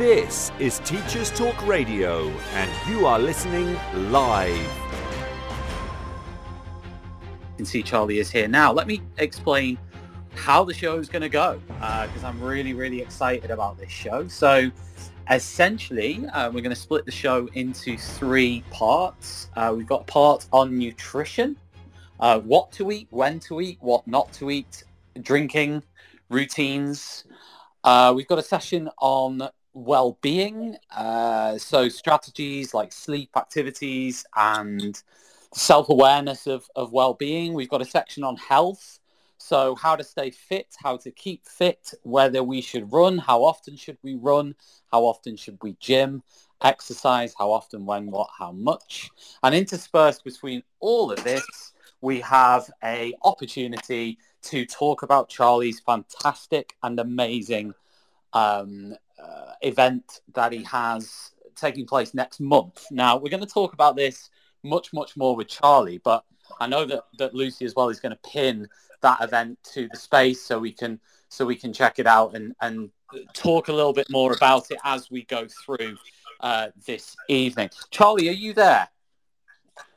This is Teachers Talk Radio, and you are listening live. You can see Charlie is here now. Let me explain how the show is going to go because uh, I'm really, really excited about this show. So essentially, uh, we're going to split the show into three parts. Uh, we've got part on nutrition, uh, what to eat, when to eat, what not to eat, drinking, routines. Uh, we've got a session on well-being, uh, so strategies like sleep activities and self-awareness of, of well-being. We've got a section on health. So how to stay fit, how to keep fit, whether we should run, how often should we run, how often should we gym, exercise, how often, when, what, how much. And interspersed between all of this, we have a opportunity to talk about Charlie's fantastic and amazing um, uh, event that he has taking place next month. Now, we're going to talk about this much, much more with Charlie. But I know that, that Lucy as well is going to pin that event to the space so we can so we can check it out and, and talk a little bit more about it as we go through uh, this evening. Charlie, are you there?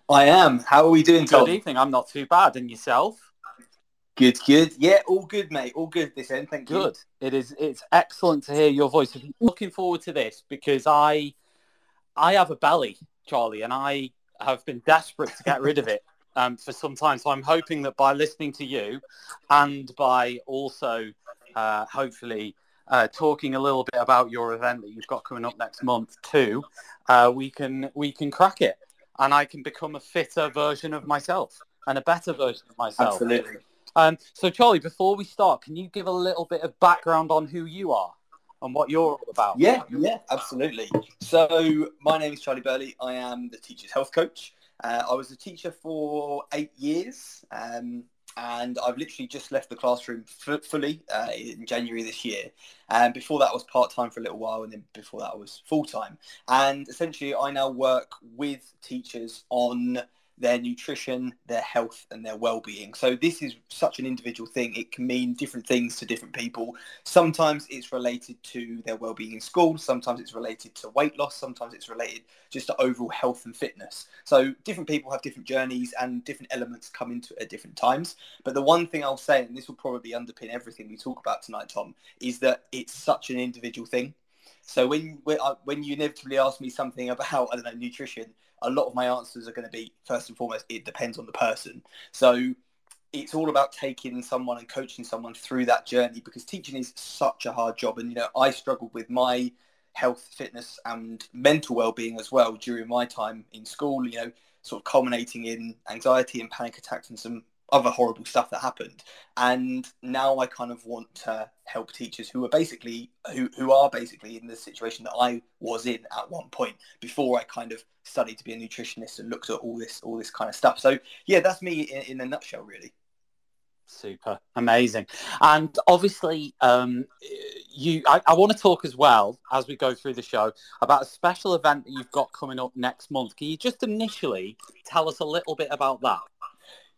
I am. How are we doing, Tom? Good evening. I'm not too bad. And yourself? Good, good. Yeah, all good, mate. All good this end. Thank good. you. Good. It is. It's excellent to hear your voice. looking forward to this because I, I have a belly, Charlie, and I have been desperate to get rid of it um, for some time. So I'm hoping that by listening to you and by also uh, hopefully uh, talking a little bit about your event that you've got coming up next month too, uh, we can we can crack it, and I can become a fitter version of myself and a better version of myself. Absolutely. Um, so Charlie, before we start, can you give a little bit of background on who you are? and what you're all about. Yeah, yeah, absolutely. So my name is Charlie Burley. I am the teacher's health coach. Uh, I was a teacher for eight years, um, and I've literally just left the classroom f- fully uh, in January this year. And before that, I was part time for a little while, and then before that, I was full time. And essentially, I now work with teachers on their nutrition, their health, and their well-being. So this is such an individual thing. It can mean different things to different people. Sometimes it's related to their well-being in school. Sometimes it's related to weight loss. Sometimes it's related just to overall health and fitness. So different people have different journeys and different elements come into it at different times. But the one thing I'll say, and this will probably underpin everything we talk about tonight, Tom, is that it's such an individual thing. So when uh, when you inevitably ask me something about I don't know nutrition, a lot of my answers are going to be first and foremost it depends on the person. So it's all about taking someone and coaching someone through that journey because teaching is such a hard job and you know I struggled with my health, fitness and mental well-being as well during my time in school, you know, sort of culminating in anxiety and panic attacks and some other horrible stuff that happened. And now I kind of want to help teachers who are basically who, who are basically in the situation that I was in at one point before I kind of studied to be a nutritionist and looked at all this all this kind of stuff. So yeah, that's me in, in a nutshell, really. Super amazing, and obviously, um, you. I, I want to talk as well as we go through the show about a special event that you've got coming up next month. Can you just initially tell us a little bit about that?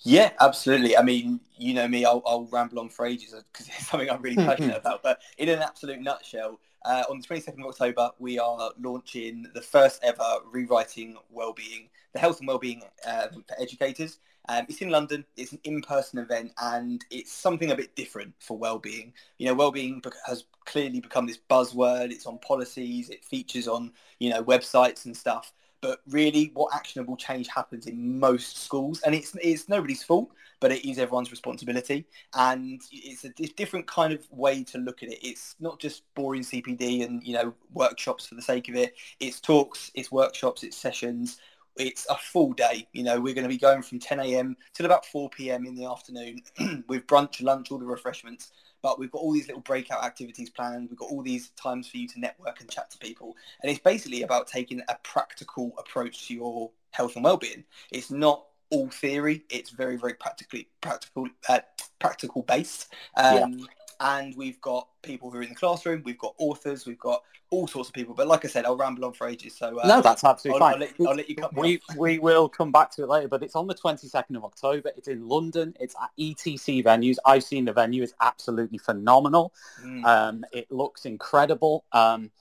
Yeah, absolutely. I mean, you know me, I'll, I'll ramble on for ages because it's something I'm really passionate about. But in an absolute nutshell, uh, on the 22nd of October, we are launching the first ever Rewriting Wellbeing, the health and wellbeing uh, for educators. Um, it's in London. It's an in-person event, and it's something a bit different for well-being. You know, well-being has clearly become this buzzword. It's on policies. It features on you know websites and stuff but really what actionable change happens in most schools and it's it's nobody's fault but it is everyone's responsibility. And it's a different kind of way to look at it. It's not just boring cpd and you know workshops for the sake of it. It's talks it's workshops it's sessions. It's a full day. You know we're going to be going from 10 a.m till about 4 p.m in the afternoon with brunch lunch all the refreshments but we've got all these little breakout activities planned. We've got all these times for you to network and chat to people. And it's basically about taking a practical approach to your health and well-being. It's not all theory. It's very, very practically practical, uh, practical based. Um, yeah and we've got people who are in the classroom. We've got authors. We've got all sorts of people. But like I said, I'll ramble on for ages. So uh, no, that's absolutely I'll, fine. I'll let, I'll let you cut we we will come back to it later. But it's on the twenty second of October. It's in London. It's at ETC venues. I've seen the venue. It's absolutely phenomenal. Mm. Um, it looks incredible. Um,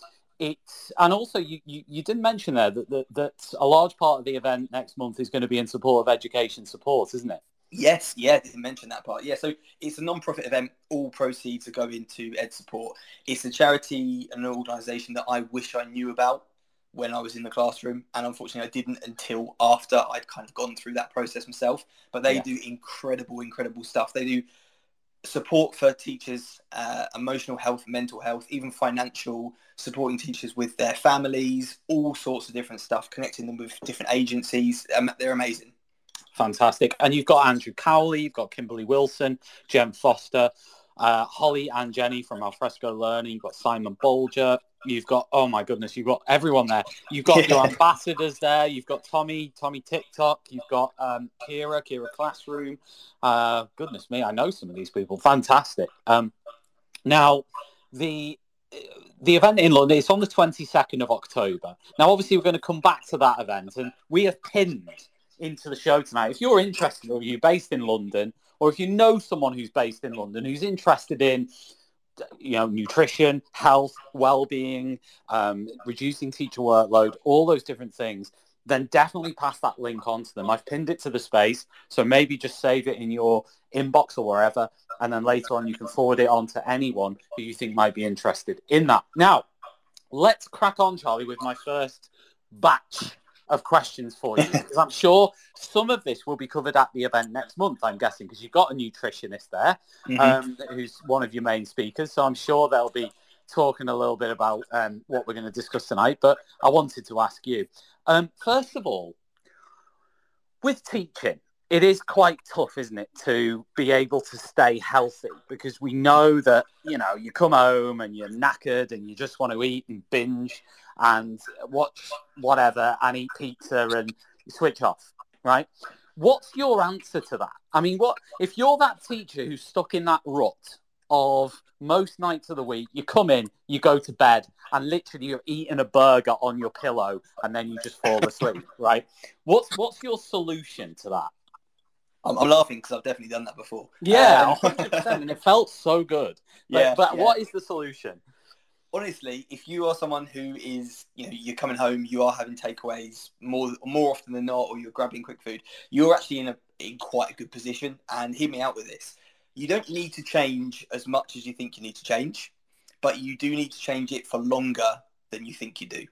it's and also you, you, you did mention there that, that that a large part of the event next month is going to be in support of education support, isn't it? Yes, yeah, I didn't mention that part. Yeah, so it's a non-profit event. All proceeds are going to Ed Support. It's a charity and an organisation that I wish I knew about when I was in the classroom, and unfortunately, I didn't until after I'd kind of gone through that process myself. But they yeah. do incredible, incredible stuff. They do support for teachers, uh, emotional health, mental health, even financial, supporting teachers with their families, all sorts of different stuff, connecting them with different agencies. Um, they're amazing. Fantastic. And you've got Andrew Cowley, you've got Kimberly Wilson, Jem Foster, uh, Holly and Jenny from Alfresco Learning, you've got Simon Bolger, you've got, oh my goodness, you've got everyone there. You've got your ambassadors there, you've got Tommy, Tommy TikTok, you've got um, Kira, Kira Classroom. Uh, goodness me, I know some of these people. Fantastic. Um, now, the the event in London, it's on the 22nd of October. Now, obviously, we're going to come back to that event, and we have pinned into the show tonight. If you're interested or you're based in London, or if you know someone who's based in London who's interested in you know nutrition health well-being um, reducing teacher workload all those different things then definitely pass that link on to them i've pinned it to the space so maybe just save it in your inbox or wherever and then later on you can forward it on to anyone who you think might be interested in that now let's crack on charlie with my first batch of questions for you because I'm sure some of this will be covered at the event next month. I'm guessing because you've got a nutritionist there mm-hmm. um, who's one of your main speakers, so I'm sure they'll be talking a little bit about um, what we're going to discuss tonight. But I wanted to ask you, um, first of all, with teaching, it is quite tough, isn't it, to be able to stay healthy because we know that, you know, you come home and you're knackered and you just want to eat and binge and watch whatever and eat pizza and switch off, right? What's your answer to that? I mean, what if you're that teacher who's stuck in that rut of most nights of the week, you come in, you go to bed, and literally you're eating a burger on your pillow, and then you just fall asleep, right? What's what's your solution to that? I'm, I'm laughing because I've definitely done that before. Yeah, um, 100%, and it felt so good. But, yeah, but yeah. what is the solution? honestly, if you are someone who is, you know, you're coming home, you are having takeaways more more often than not, or you're grabbing quick food, you're actually in a in quite a good position. And hear me out with this: you don't need to change as much as you think you need to change, but you do need to change it for longer than you think you do.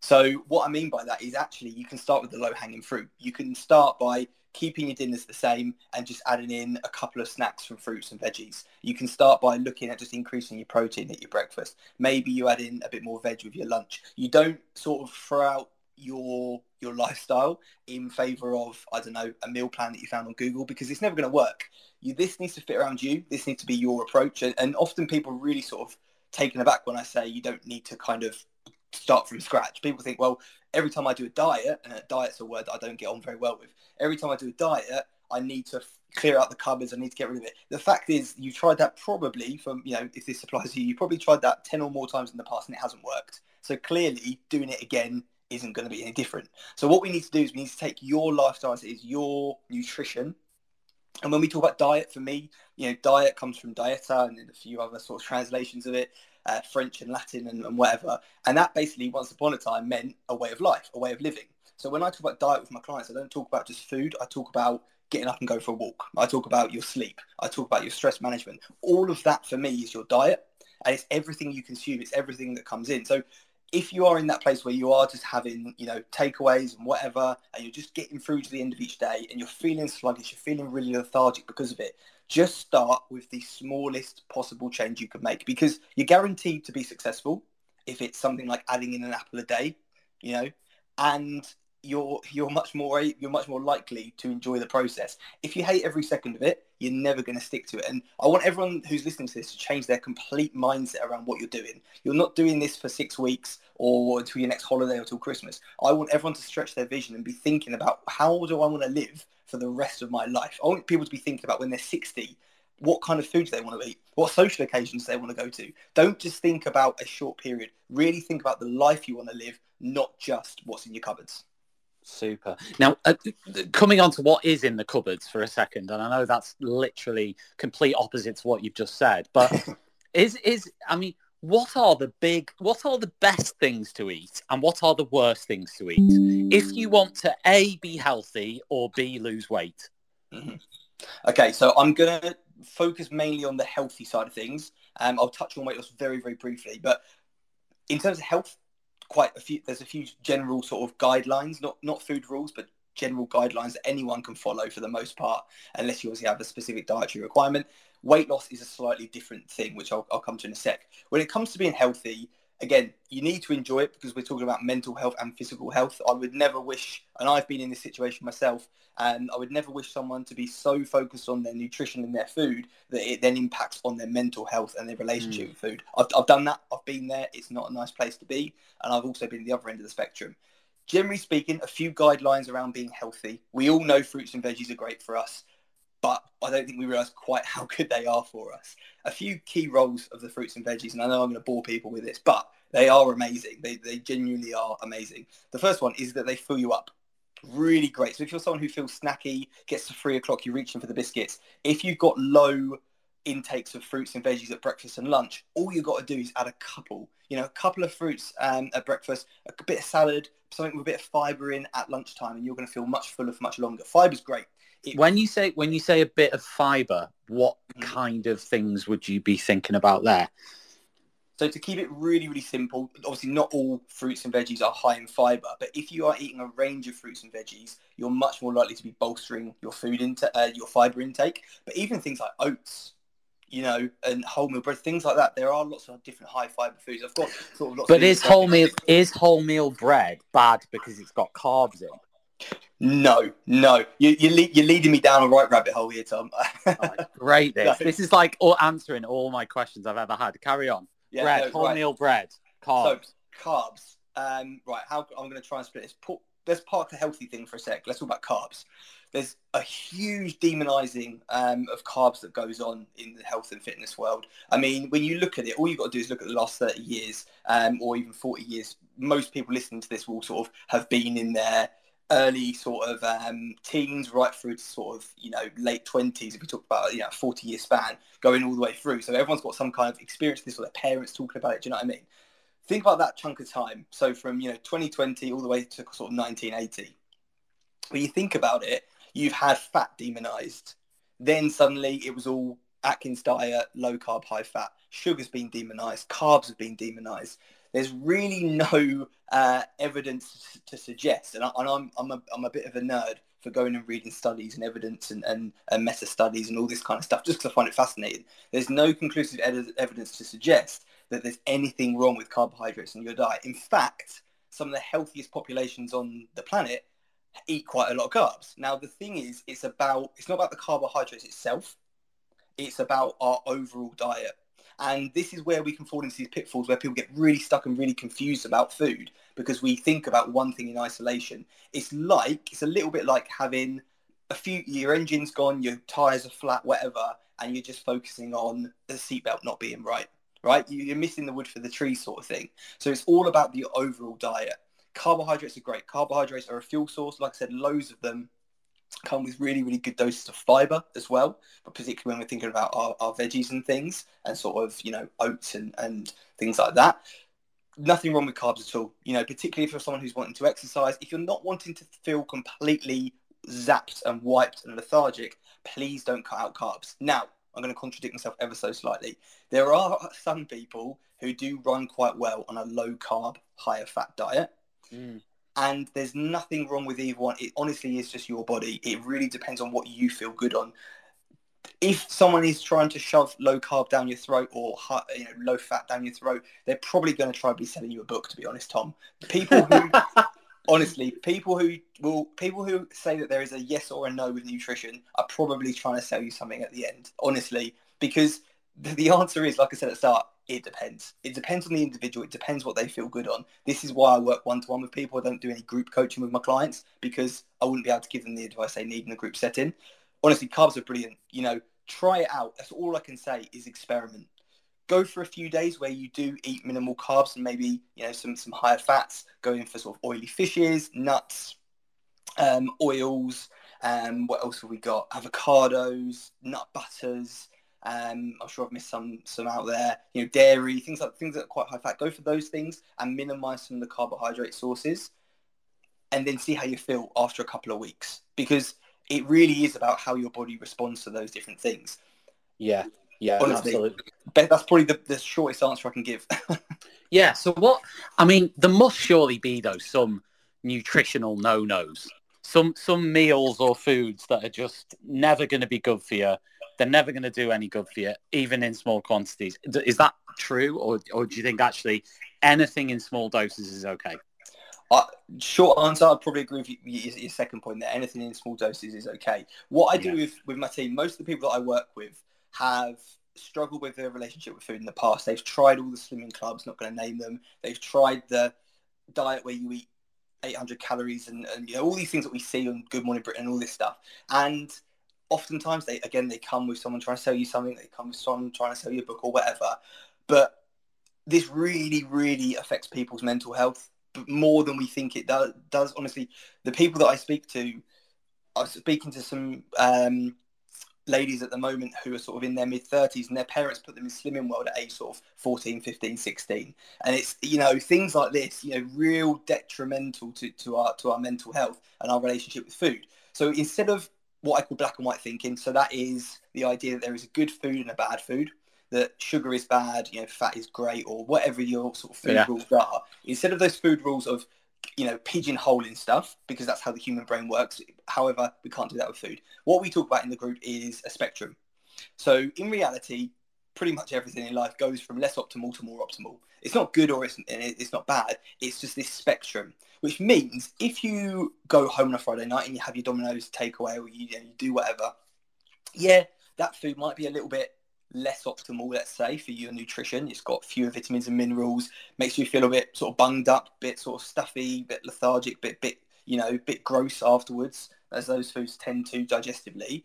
So what I mean by that is actually you can start with the low hanging fruit. You can start by keeping your dinners the same and just adding in a couple of snacks from fruits and veggies. You can start by looking at just increasing your protein at your breakfast. Maybe you add in a bit more veg with your lunch. You don't sort of throw out your your lifestyle in favor of I don't know a meal plan that you found on Google because it's never going to work. You this needs to fit around you. This needs to be your approach. And, and often people really sort of taken aback when I say you don't need to kind of start from scratch. People think, well, every time I do a diet, and a diet's a word that I don't get on very well with. Every time I do a diet, I need to clear out the cupboards. I need to get rid of it. The fact is, you tried that probably from you know if this applies to you, you probably tried that ten or more times in the past and it hasn't worked. So clearly, doing it again isn't going to be any different. So what we need to do is we need to take your lifestyle as it is, your nutrition. And when we talk about diet, for me, you know, diet comes from dieta and a few other sort of translations of it uh, French and Latin and, and whatever. And that basically, once upon a time, meant a way of life, a way of living. So when I talk about diet with my clients, I don't talk about just food. I talk about getting up and go for a walk. I talk about your sleep. I talk about your stress management. All of that for me is your diet. And it's everything you consume. It's everything that comes in. So if you are in that place where you are just having, you know, takeaways and whatever, and you're just getting through to the end of each day and you're feeling sluggish, you're feeling really lethargic because of it, just start with the smallest possible change you can make because you're guaranteed to be successful if it's something like adding in an apple a day, you know, and you're you're much more you're much more likely to enjoy the process. If you hate every second of it, you're never going to stick to it. And I want everyone who's listening to this to change their complete mindset around what you're doing. You're not doing this for six weeks or until your next holiday or till Christmas. I want everyone to stretch their vision and be thinking about how do I want to live for the rest of my life. I want people to be thinking about when they're 60, what kind of foods they want to eat, what social occasions they want to go to. Don't just think about a short period. Really think about the life you want to live, not just what's in your cupboards. Super. Now, uh, coming on to what is in the cupboards for a second, and I know that's literally complete opposite to what you've just said, but is is I mean, what are the big, what are the best things to eat and what are the worst things to eat if you want to A, be healthy or B, lose weight? Mhm. Okay, so I'm going to focus mainly on the healthy side of things. Um, I'll touch on weight loss very, very briefly, but in terms of health, quite a few. There's a few general sort of guidelines, not not food rules, but general guidelines that anyone can follow for the most part, unless you obviously have a specific dietary requirement. Weight loss is a slightly different thing, which I'll, I'll come to in a sec. When it comes to being healthy, again, you need to enjoy it because we're talking about mental health and physical health. I would never wish, and I've been in this situation myself, and I would never wish someone to be so focused on their nutrition and their food that it then impacts on their mental health and their relationship mm. with food. I've, I've done that. I've been there. It's not a nice place to be. And I've also been at the other end of the spectrum. Generally speaking, a few guidelines around being healthy. We all know fruits and veggies are great for us, but I don't think we realise quite how good they are for us. A few key roles of the fruits and veggies, and I know I'm going to bore people with this, but they are amazing. They, they genuinely are amazing. The first one is that they fill you up. Really great. So if you're someone who feels snacky, gets to three o'clock, you're reaching for the biscuits. If you've got low intakes of fruits and veggies at breakfast and lunch, all you've got to do is add a couple. You know, a couple of fruits um, at breakfast, a bit of salad, something with a bit of fibre in at lunchtime, and you're going to feel much fuller for much longer. Fiber's great. When you say when you say a bit of fiber, what Mhm. kind of things would you be thinking about there? So to keep it really, really simple, obviously not all fruits and veggies are high in fibre, but if you are eating a range of fruits and veggies, you're much more likely to be bolstering your food into uh, your fibre intake. But even things like oats, you know, and wholemeal bread, things like that, there are lots of different high fibre foods. I've got sort of lots. But is wholemeal is wholemeal bread bad because it's got carbs in? No, no, you, you're, you're leading me down a right rabbit hole here, Tom. Oh, great! This No. this is like all answering all my questions I've ever had. Carry on. yeah, bread, no, right. bread, carbs. So carbs. Um, right. How I'm going to try and split this. Put, let's park the healthy thing for a sec. Let's talk about carbs. There's a huge demonizing um, of carbs that goes on in the health and fitness world. I mean, when you look at it, all you've got to do is look at the last 30 years um, or even 40 years. Most people listening to this will sort of have been in their early sort of um, teens right through to sort of, you know, late 20s, if we talk about, you know, a 40 year span going all the way through. So everyone's got some kind of experience with this or their parents talking about it. Do you know what I mean? think about that chunk of time. So from you know 2020 all the way to sort of 1980. When you think about it, you've had fat demonized. Then suddenly it was all Atkins diet, low carb, high fat. Sugar's been demonized. Carbs have been demonized. There's really no uh, evidence to suggest, and, I, and I'm I'm a, I'm a bit of a nerd for going and reading studies and evidence and, and, and meta studies and all this kind of stuff, just because I find it fascinating. There's no conclusive ed- evidence to suggest that there's anything wrong with carbohydrates in your diet. In fact, some of the healthiest populations on the planet eat quite a lot of carbs. Now, the thing is, it's about it's not about the carbohydrates itself. It's about our overall diet. And this is where we can fall into these pitfalls where people get really stuck and really confused about food because we think about one thing in isolation. It's like, it's a little bit like having a few, your engine's gone, your tires are flat, whatever, and you're just focusing on the seatbelt not being right right? You- You're missing the wood for the tree sort of thing. So it's all about the overall diet. Carbohydrates are great. Carbohydrates are a fuel source. Like I said, loads of them come with really, really good doses of fiber as well. But particularly when we're thinking about our, our veggies and things and sort of, you know, oats and, and things like that. Nothing wrong with carbs at all. You know, particularly if you're someone who's wanting to exercise. If you're not wanting to feel completely zapped and wiped and lethargic, please don't cut out carbs. Now, I'm going to contradict myself ever so slightly. There are some people who do run quite well on a low carb, higher fat diet. Mm. And there's nothing wrong with either one. It honestly is just your body. It really depends on what you feel good on. If someone is trying to shove low carb down your throat or you know, low fat down your throat, they're probably going to try to be selling you a book. To be honest, Tom, people who honestly, people who will people who say that there is a yes or a no with nutrition are probably trying to sell you something at the end. Honestly, because the, answer is, like I said at the start, it depends. It depends on the individual. It depends what they feel good on. This is why I work one to one with people. I don't do any group coaching with my clients because I wouldn't be able to give them the advice they need in a group setting. Honestly, carbs are brilliant. You know, try it out. That's all I can say is experiment go for a few days where you do eat minimal carbs and maybe you know some some higher fats going for sort of oily fishes nuts um, oils um, what else have we got avocados nut butters Um, I'm sure I've missed some some out there. You know, dairy things like things that are quite high fat. Go for those things and minimize some of the carbohydrate sources, and then see how you feel after a couple of weeks because it really is about how your body responds to those different things. Yeah, yeah, Honestly, absolutely. That's probably the, the shortest answer I can give. yeah. So what? I mean, there must surely be though some nutritional no-nos, some some meals or foods that are just never going to be good for you they're never going to do any good for you, even in small quantities. Is that true, or or do you think actually anything in small doses is okay? Uh, short answer, I'd probably agree with you, your, your, second point that Anything in small doses is okay. What I do yeah. with, with my team, most of the people that I work with have struggled with their relationship with food in the past. They've tried all the slimming clubs, not going to name them. They've tried the diet where you eat 800 calories and, and you know all these things that we see on Good Morning Britain and all this stuff. And oftentimes they again they come with someone trying to sell you something they come with someone trying to sell you a book or whatever. But this really really affects people's mental health more than we think it does, does honestly. The people that i speak to i was speaking to some um, ladies at the moment who are sort of in their mid 30s and their parents put them in slimming world at age sort of 14 15 16 and it's you know things like this you know real detrimental to, to our to our mental health and our relationship with food. So instead of what I call black and white thinking. So that is the idea that there is a good food and a bad food. That sugar is bad, you know, fat is great, or whatever your sort of food yeah. rules are. Instead of those food rules of, you know, pigeonholing stuff, because that's how the human brain works. However, we can't do that with food. What we talk about in the group is a spectrum. So in reality, pretty much everything in life goes from less optimal to more optimal. It's not good or it's, it's not bad. It's just this spectrum which means if you go home on a Friday night and you have your Domino's takeaway or you, you, know, you do whatever, yeah, that food might be a little bit less optimal, let's say, for your nutrition. It's got fewer vitamins and minerals, makes you feel a bit sort of bunged up, bit sort of stuffy, bit lethargic, bit bit you know, bit gross afterwards, as those foods tend to digestively.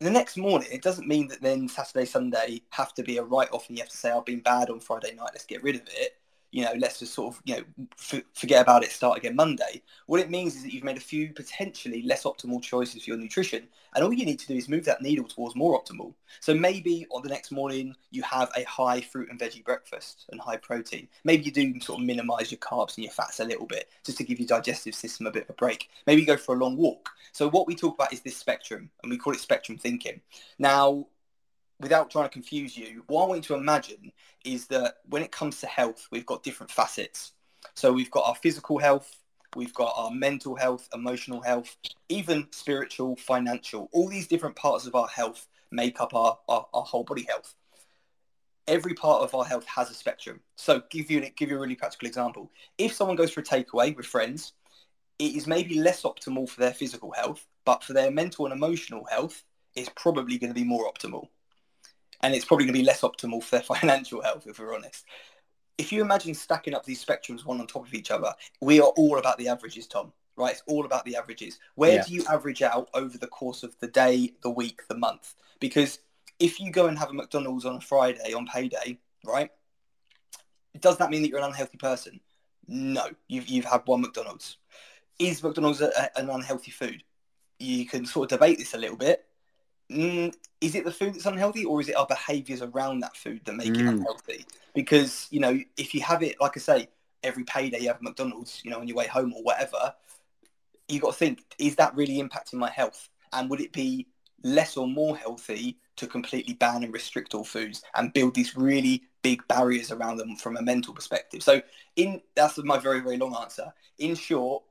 The next morning, it doesn't mean that then Saturday, Sunday have to be a write-off and you have to say, I've been bad on Friday night, let's get rid of it you know, let's just sort of, you know, f- forget about it, start again Monday. What it means is that you've made a few potentially less optimal choices for your nutrition. And all you need to do is move that needle towards more optimal. So maybe on the next morning, you have a high fruit and veggie breakfast and high protein. Maybe you do sort of minimize your carbs and your fats a little bit just to give your digestive system a bit of a break. Maybe you go for a long walk. So what we talk about is this spectrum and we call it spectrum thinking. Now, without trying to confuse you, what I want you to imagine is that when it comes to health, we've got different facets. So we've got our physical health, we've got our mental health, emotional health, even spiritual, financial. All these different parts of our health make up our, our, our whole body health. Every part of our health has a spectrum. So give you give you a really practical example. If someone goes for a takeaway with friends, it is maybe less optimal for their physical health, but for their mental and emotional health, it's probably going to be more optimal and it's probably going to be less optimal for their financial health, if we're honest. If you imagine stacking up these spectrums one on top of each other, we are all about the averages, Tom. Right? It's all about the averages. Where yeah. do you average out over the course of the day, the week, the month? Because if you go and have a McDonald's on a Friday on payday, right? Does that mean that you're an unhealthy person? No, you've, you've had one McDonald's. Is McDonald's a, a, an unhealthy food? You can sort of debate this a little bit. Mm, is it the food that's unhealthy or is it our behaviors around that food that make mm. it unhealthy? Because, you know, if you have it, like I say, every payday you have McDonald's, you know, on your way home or whatever, you got to think, is that really impacting my health? And would it be less or more healthy to completely ban and restrict all foods and build these really big barriers around them from a mental perspective? So in that's my very, very long answer. In short,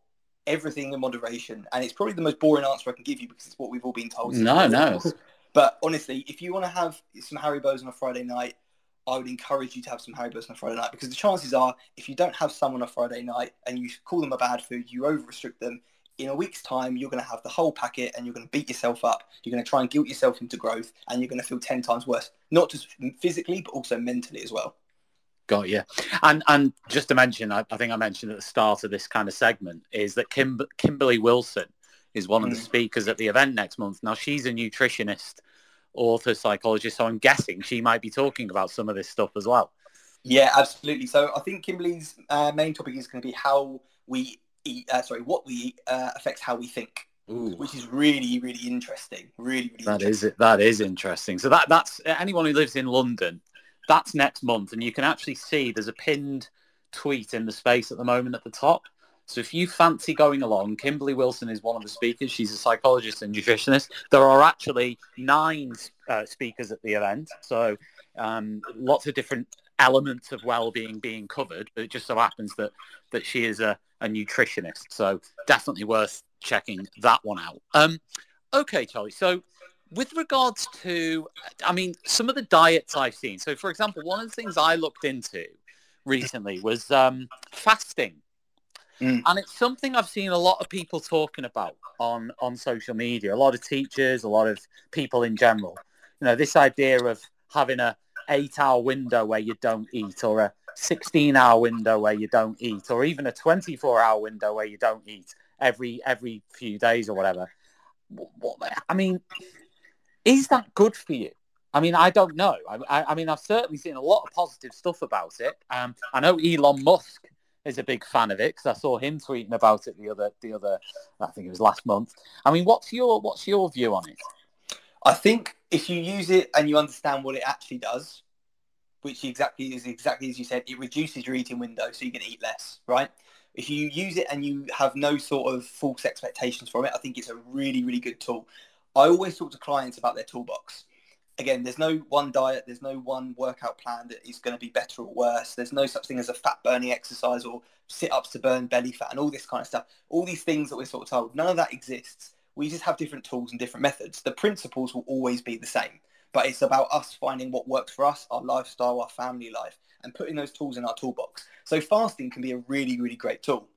everything in moderation. And it's probably the most boring answer I can give you because it's what we've all been told. No, no. But honestly, if you want to have some Haribos on a Friday night, I would encourage you to have some Haribos on a Friday night because the chances are, if you don't have some on a Friday night and you call them a bad food, you over restrict them. In a week's time, you're going to have the whole packet and you're going to beat yourself up. You're going to try and guilt yourself into growth and you're going to feel 10 times worse, not just physically, but also mentally as well. Got you. And and just to mention, I, I, think I mentioned at the start of this kind of segment is that Kim, Kimberly Wilson is one of the mm. speakers at the event next month. Now she's a nutritionist, author, psychologist, so I'm guessing she might be talking about some of this stuff as well. Yeah, absolutely. So I think Kimberly's uh, main topic is going to be how we eat. Uh, sorry, what we eat uh, affects how we think. Ooh. which is really, really interesting. Really, really That interesting. is that is interesting. So that that's anyone who lives in London. That's next month, and you can actually see there's a pinned tweet in the space at the moment at the top. So if you fancy going along, Kimberly Wilson is one of the speakers. She's a psychologist and nutritionist. There are actually nine uh, speakers at the event, so um, lots of different elements of well-being being covered. But it just so happens that that she is a, a nutritionist, so definitely worth checking that one out. Um, okay, Charlie. So with regards to, I mean, some of the diets I've seen. So, for example, one of the things I looked into recently was um, fasting. Mm. And it's something I've seen a lot of people talking about on, on social media, a lot of teachers, a lot of people in general. You know, this idea of having a eight hour window where you don't eat or a 16 hour window where you don't eat or even a 24 hour window where you don't eat every every few days or whatever. What, what, I mean, is that good for you? I mean, I don't know. I, I, I mean, I've certainly seen a lot of positive stuff about it. Um, I know Elon Musk is a big fan of it because I saw him tweeting about it the other, the other, I think it was last month. I mean, what's your what's your view on it? I think if you use it and you understand what it actually does, which exactly is exactly as you said, it reduces your eating window so you can eat less, right? If you use it and you have no sort of false expectations from it, I think it's a really, really good tool. I always talk to clients about their toolbox. Again, there's no one diet, there's no one workout plan that is going to be better or worse. There's no such thing as a fat burning exercise or sit ups to burn belly fat and all this kind of stuff. All these things that we're sort of told, none of that exists. We just have different tools and different methods. The principles will always be the same, but it's about us finding what works for us, our lifestyle, our family life, and putting those tools in our toolbox. So fasting can be a really, really great tool.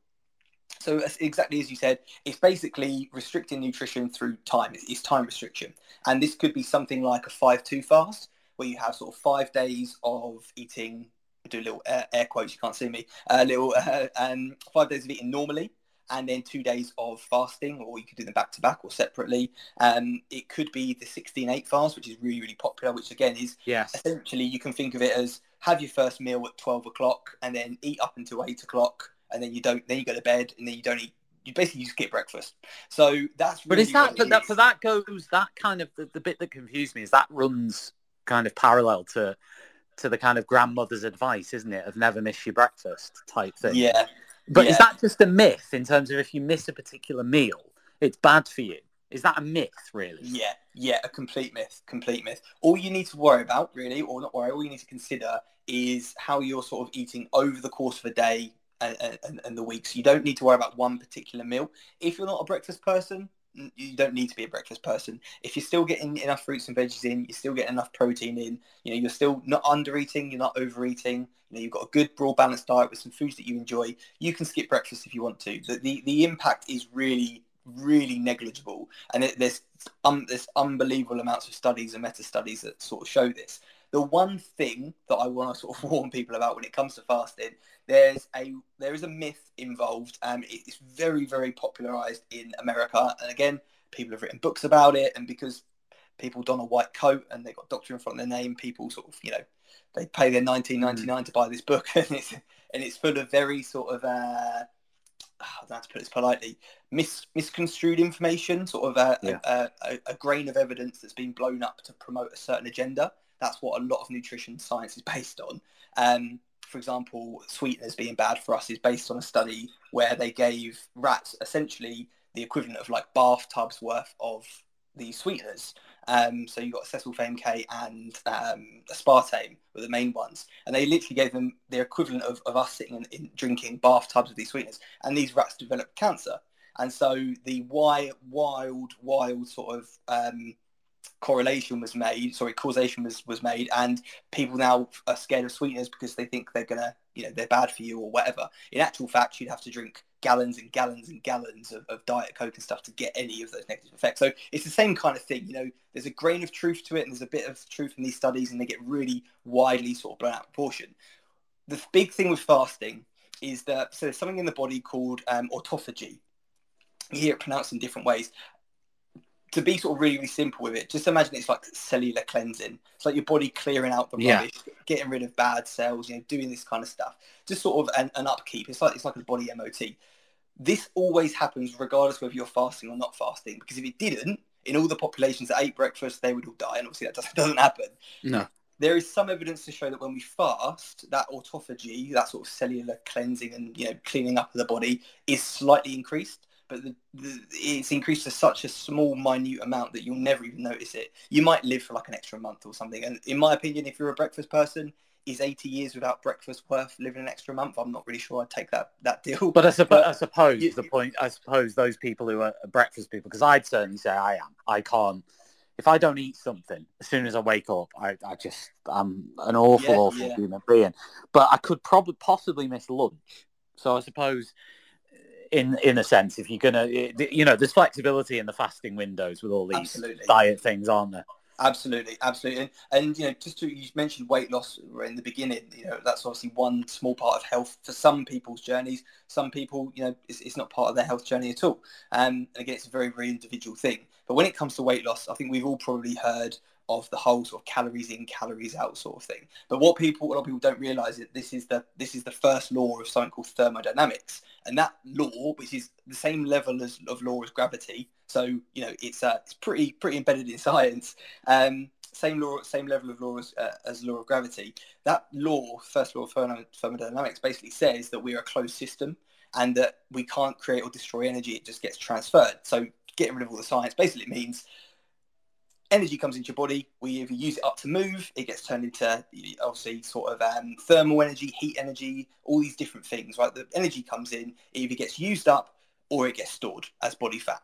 So exactly as you said, it's basically restricting nutrition through time. It's, time restriction, and this could be something like a five-two fast, where you have sort of five days of eating. Do a little air, air quotes. You can't see me. A little uh, um, five days of eating normally, and then two days of fasting, or you could do them back to back or separately. Um, it could be the 16-8 fast, which is really, really popular, which again is Yes. essentially you can think of it as have your first meal at 12 o'clock and then eat up until 8 o'clock and then you don't then you go to bed and then you don't eat you basically you skip breakfast so that's But is that but that but that goes that kind of the, the bit that confused me is that runs kind of parallel to to the kind of grandmother's advice, isn't it, of never miss your breakfast type thing. yeah But yeah. is that just a myth in terms of if you miss a particular meal, it's bad for you? Is that a myth, really? Yeah, yeah, a complete myth, complete myth. All you need to worry about, really, or not worry, all you need to consider is how you're sort of eating over the course of a day and, and, and the weeks. You don't need to worry about one particular meal. If you're not a breakfast person, you don't need to be a breakfast person. If you're still getting enough fruits and veggies in, you're still getting enough protein in, you know, you're still not under eating, you're not overeating, you know, you've got a good broad balanced diet with some foods that you enjoy, you can skip breakfast if you want to. The, the, the impact is really really negligible and it, there's um, there's unbelievable amounts of studies and meta studies that sort of show this the one thing that i want to sort of warn people about when it comes to fasting there's a there is a myth involved um it's very very popularized in america and again people have written books about it and because people don a white coat and they've got doctor in front of their name people sort of you know they pay their 1999 to buy this book and it's and it's full of very sort of uh I don't know how to put this politely, mis- misconstrued information, sort of a, Yeah. a, a, a grain of evidence that's been blown up to promote a certain agenda. That's what a lot of nutrition science is based on. Um, for example, sweeteners being bad for us is based on a study where they gave rats essentially the equivalent of like bathtubs worth of these sweeteners. Um, so you got acesulfame K and um, aspartame were the main ones, and they literally gave them the equivalent of, of us sitting in, in drinking bathtubs of these sweeteners, and these rats developed cancer. And so the wild, wild, wild sort of um, correlation was made. Sorry, causation was was made, and people now are scared of sweeteners because they think they're gonna, you know, they're bad for you or whatever. In actual fact, you'd have to drink gallons and gallons and gallons of, of diet coke and stuff to get any of those negative effects. So it's the same kind of thing. You know, there's a grain of truth to it, and there's a bit of truth in these studies, and they get really widely sort of blown out of proportion. The big thing with fasting is that so there's something in the body called um, autophagy. You hear it pronounced in different ways. To be sort of really, really simple with it, just imagine it's like cellular cleansing. It's like your body clearing out the Yeah. rubbish, getting rid of bad cells, you know, doing this kind of stuff. Just sort of an, an upkeep. It's like it's like a body MOT this always happens regardless whether you're fasting or not fasting. Because if it didn't, in all the populations that ate breakfast, they would all die. And obviously that doesn't, doesn't happen. No. There is some evidence to show that when we fast, that autophagy, that sort of cellular cleansing and you know cleaning up of the body, is slightly increased. But the, the, it's increased to such a small, minute amount that you'll never even notice it. You might live for like an extra month or something. And in my opinion, if you're a breakfast person, is 80 years without breakfast worth living an extra month? I'm not really sure I'd take that that deal. But I, suppo- I suppose you, the point, I suppose those people who are breakfast people, because I'd certainly say I am. I can't. If I don't eat something as soon as I wake up, I, I just I'm an awful, Yeah, awful yeah. human being. But I could probably possibly miss lunch. So I suppose, in in a sense, if you're gonna, you know, there's flexibility in the fasting windows with all these Absolutely. diet things, aren't there? Absolutely, absolutely, and, and you know, just to you mentioned weight loss in the beginning. You know, that's obviously one small part of health for some people's journeys. Some people, you know, it's, it's not part of their health journey at all. Um, and again, it's a very, very individual thing. But when it comes to weight loss, I think we've all probably heard of the whole sort of calories in, calories out sort of thing. But what people, a lot of people don't realise is this is the this is the first law of something called thermodynamics, and that law, which is the same level as of law as gravity, so you know it's uh, it's pretty pretty embedded in science. Um, same law, same level of law as, uh, as law of gravity. That law, first law of thermodynamics, basically says that we are a closed system and that we can't create or destroy energy; it just gets transferred. So getting rid of all the science basically means energy comes into your body. We either use it up to move, it gets turned into obviously sort of um, thermal energy, heat energy, all these different things. Right, the energy comes in, it either gets used up or it gets stored as body fat.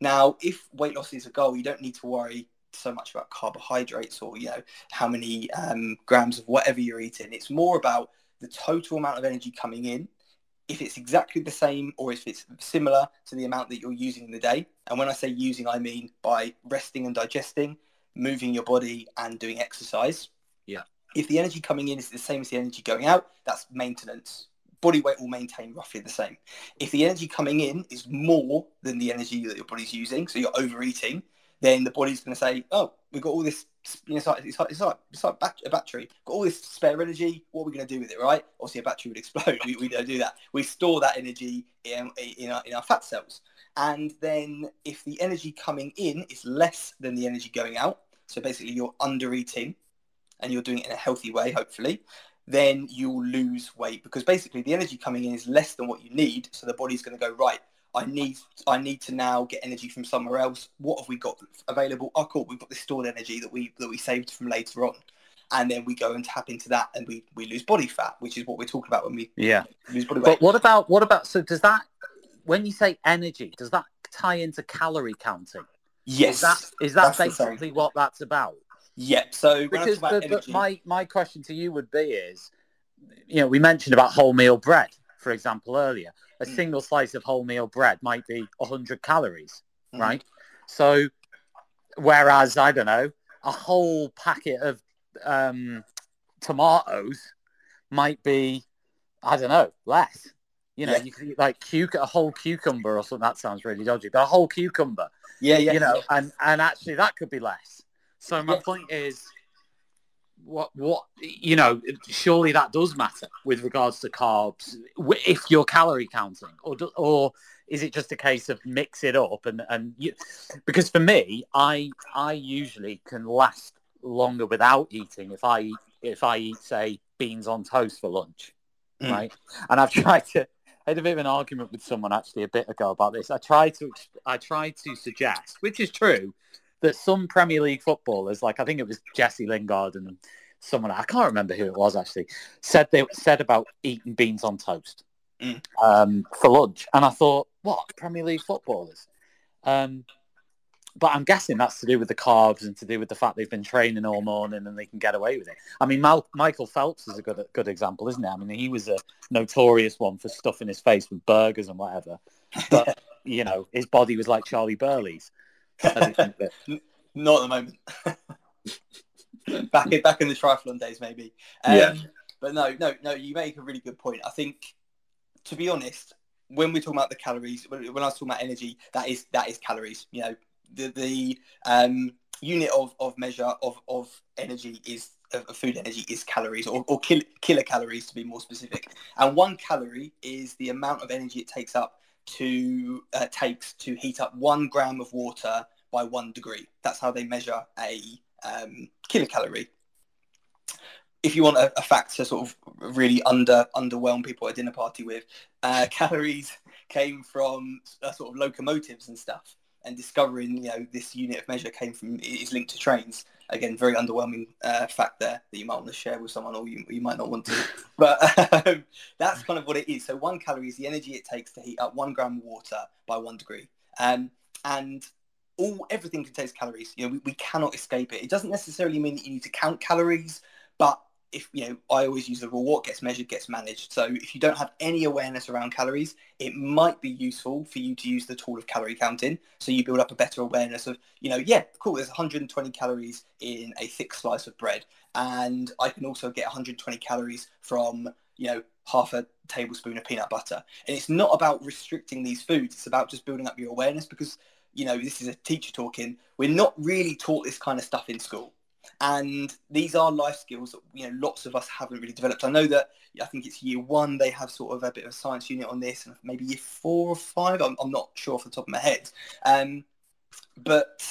Now, if weight loss is a goal, you don't need to worry so much about carbohydrates or you know how many um, grams of whatever you're eating. It's more about the total amount of energy coming in. If it's exactly the same or if it's similar to the amount that you're using in the day. And when I say using, I mean by resting and digesting, moving your body and doing exercise. Yeah. If the energy coming in is the same as the energy going out, that's maintenance. Body weight will maintain roughly the same. If the energy coming in is more than the energy that your body's using, so you're overeating, then the body's going to say, "Oh, we've got all this. You know, it's like it's like it's like, it's like a battery. Got all this spare energy. What are we going to do with it? Right? Obviously, a battery would explode. we, we don't do that. We store that energy in in our, in our fat cells. And then if the energy coming in is less than the energy going out, so basically you're under eating, and you're doing it in a healthy way, hopefully, then you'll lose weight because basically the energy coming in is less than what you need. So the body's going to go right. I need I need to now get energy from somewhere else. What have we got available? Oh, cool. We've got this stored energy that we that we saved from later on, and then we go and tap into that, and we we lose body fat, which is what we're talking about when we Yeah. lose body weight. But what about what about? So does that when you say energy, does that tie into calorie counting? yes, Is that is that That's basically what that's about? yeah. So Because talk about the, the, energy, my my question to you would be is, you know, we mentioned about wholemeal bread, for example, earlier. A Mm. single slice of wholemeal bread might be 100 calories, Mhm. right? So, whereas I don't know, a whole packet of um, tomatoes might be, I don't know, less. You know, Yeah. you could eat like cuc- a whole cucumber or something. That sounds really dodgy, but a whole cucumber yeah, yeah, you know, and and actually that could be less. So my Yeah. point is, what what you know, surely that does matter with regards to carbs if you're calorie counting, or do, or is it just a case of mix it up and and you, because for me, I I usually can last longer without eating if I eat if I eat say beans on toast for lunch, Mm. right? And I've tried to. I had a bit of an argument with someone actually a bit ago about this. I tried to I tried to suggest, which is true, that some Premier League footballers, like I think it was Jesse Lingard and someone I can't remember who it was actually, said they said about eating beans on toast Mm. um, for lunch, and I thought, what Premier League footballers? Um, but I'm guessing that's to do with the carbs and to do with the fact they've been training all morning and they can get away with it. I mean, Mal- Michael Phelps is a good good example, isn't he? I mean, he was a notorious one for stuffing his face with burgers and whatever. But you know, his body was like Charlie Burley's. As he thinks it. Not at the moment. back in back in the triathlon days, maybe. Um, Yeah. But no, no, no. You make a really good point. I think, to be honest, when we're talking about the calories, when, when I was talking about energy, that is that is calories. You know, the the um, unit of, of measure of, of energy is of of food energy is calories or, or kil- kilocalories to be more specific. And one calorie is the amount of energy it takes up to uh, takes to heat up one gram of water by one degree. That's how they measure a um, kilocalorie. If you want a, a, fact to sort of really under underwhelm people at a dinner party with, uh, calories came from uh, sort of locomotives and stuff. And discovering, you know, this unit of measure came from is linked to trains. Again, very underwhelming uh, fact there that you might want to share with someone, or you, you might not want to. but um, that's kind of what it is. So one calorie is the energy it takes to heat up one gram of water by one degree. Um, and all everything contains calories. You know, we, we cannot escape it. It doesn't necessarily mean that you need to count calories, but if you know, I always use the rule: what gets measured gets managed. So if you don't have any awareness around calories, it might be useful for you to use the tool of calorie counting. So you build up a better awareness of, you know, yeah, cool. There's 120 calories in a thick slice of bread, and I can also get 120 calories from, you know, half a tablespoon of peanut butter. And it's not about restricting these foods; it's about just building up your awareness because you know, this is a teacher talking. We're not really taught this kind of stuff in school. And these are life skills that, you know, lots of us haven't really developed. I know that I think it's year one, they have sort of a bit of a science unit on this and maybe year four or five. I'm, I'm not sure off the top of my head. Um, but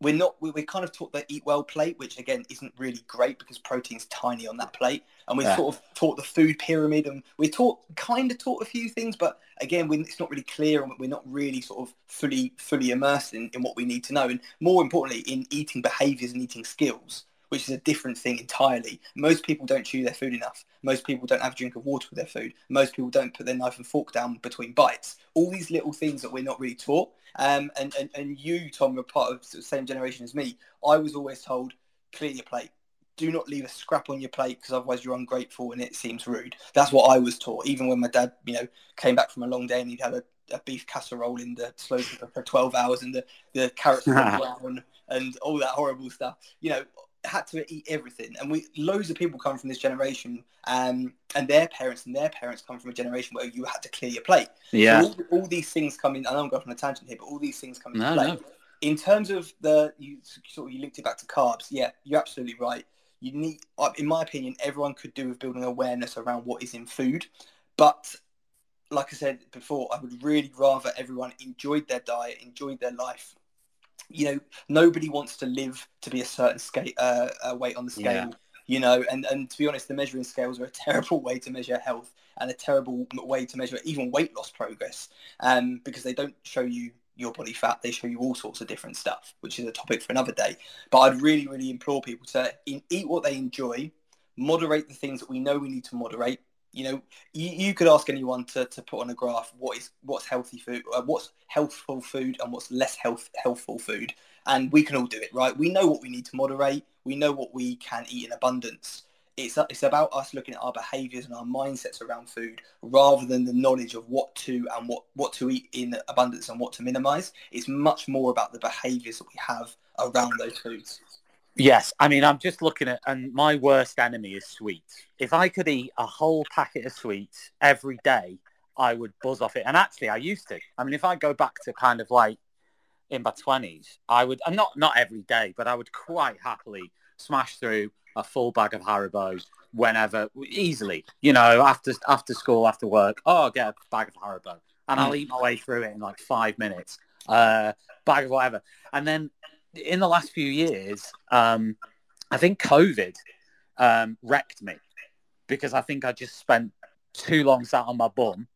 we're not we're kind of taught the eat well plate which again isn't really great because protein's tiny on that plate. And we're yeah. sort of taught the food pyramid and we're taught kind of taught a few things but again it's not really clear and we're not really sort of fully fully immersed in, in what we need to know. And more importantly in eating behaviors and eating skills which is a different thing entirely. Most people don't chew their food enough. Most people don't have a drink of water with their food. Most people don't put their knife and fork down between bites. All these little things that we're not really taught. Um, and, and, and you, Tom, are part of the same generation as me. I was always told, clear your plate. Do not leave a scrap on your plate because otherwise you're ungrateful and it seems rude. That's what I was taught. Even when my dad, you know, came back from a long day and he'd had a, a beef casserole in the slow cooker for 12 hours and the, the carrots were brown and all that horrible stuff. You know, had to eat everything, and we loads of people come from this generation, um, and their parents and their parents come from a generation where you had to clear your plate. Yeah, so all, all, these things come in. I know I'm going on a tangent here, but all these things come into no, play. No. In terms of the you sort of you linked it back to carbs. Yeah, you're absolutely right. You need, uh, in my opinion, everyone could do with building awareness around what is in food, but like I said before, I would really rather everyone enjoyed their diet, enjoyed their life, you know, nobody wants to live to be a certain scale, uh, uh, weight on the scale. Yeah. You know, and, and to be honest, the measuring scales are a terrible way to measure health and a terrible way to measure even weight loss progress um, because they don't show you your body fat. They show you all sorts of different stuff, which is a topic for another day. But I'd really, really implore people to in, eat what they enjoy, moderate the things that we know we need to moderate, you know, you, you, could ask anyone to, to put on a graph what is what's healthy food, uh, what's healthful food, and what's less health healthful food, and we can all do it, right? We know what we need to moderate. We know what we can eat in abundance. It's it's about us looking at our behaviours and our mindsets around food, rather than the knowledge of what to and what what to eat in abundance and what to minimise. It's much more about the behaviours that we have around those foods. Yes, I mean, I'm just looking at, and my worst enemy is sweets. If I could eat a whole packet of sweets every day, I would buzz off it. And actually, I used to. I mean, if I go back to kind of like in my twenties, I would, and not not every day, but I would quite happily smash through a full bag of Haribo whenever, easily. You know, after after school, after work, oh, I'll get a bag of Haribo, and I'll hmm. eat my way through it in like five minutes. Uh, bag of whatever, and then in the last few years, um, I think COVID um, wrecked me because I think I just spent too long sat on my bum,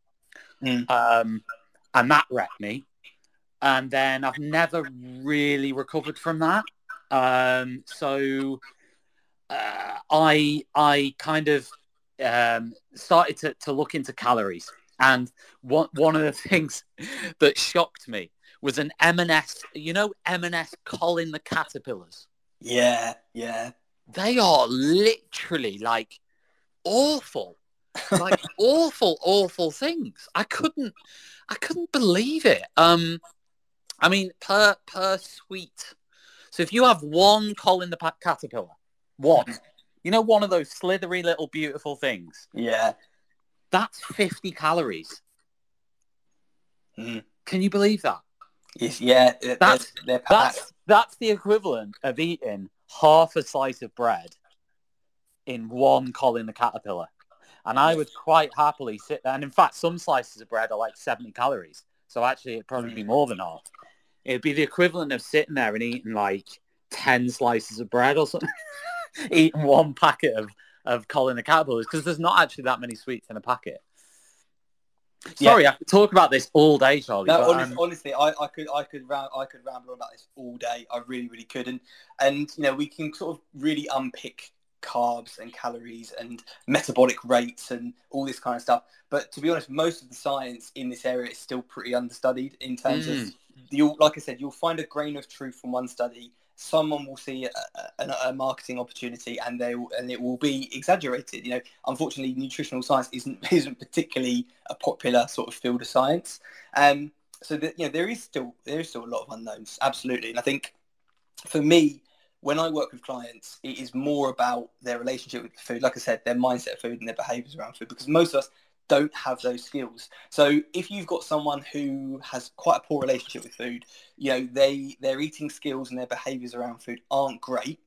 mm. um, and that wrecked me. And then I've never really recovered from that. Um, so uh, I I kind of um, started to, to look into calories. And one one of the things that shocked me was an M&S, you know, M&S Colin the Caterpillars. Yeah, yeah. They are literally like awful, like awful, awful things. I couldn't, I couldn't believe it. Um, I mean, per per sweet. So if you have one Colin the Caterpillar, one, you know, one of those slithery little beautiful things. Yeah. That's 50 calories. Mm. Can you believe that? Yes, yeah, that's, they're, that's that's the equivalent of eating half a slice of bread in one Colin the Caterpillar. And I would quite happily sit there. And in fact, some slices of bread are like 70 calories. So actually, it'd probably be more than half. It'd be the equivalent of sitting there and eating like 10 slices of bread or something, eating one packet of, of Colin the Caterpillars, because there's not actually that many sweets in a packet. Sorry, yeah. I could talk about this all day, Charlie. No, but, honestly, um... honestly I, I, could, I could, ram- I could ramble on about this all day. I really, really could, and and you know, we can sort of really unpick carbs and calories and metabolic rates and all this kind of stuff. But to be honest, most of the science in this area is still pretty understudied in terms mm. of you'll, like I said, you'll find a grain of truth from one study. Someone will see a, a, a marketing opportunity, and they and it will be exaggerated. You know, unfortunately, nutritional science isn't isn't particularly a popular sort of field of science. Um, so that you know, there is still there is still a lot of unknowns, absolutely. And I think for me, when I work with clients, it is more about their relationship with food. Like I said, their mindset of food and their behaviours around food, because most of us don't have those skills. So if you've got someone who has quite a poor relationship with food, you know, they their eating skills and their behaviours around food aren't great,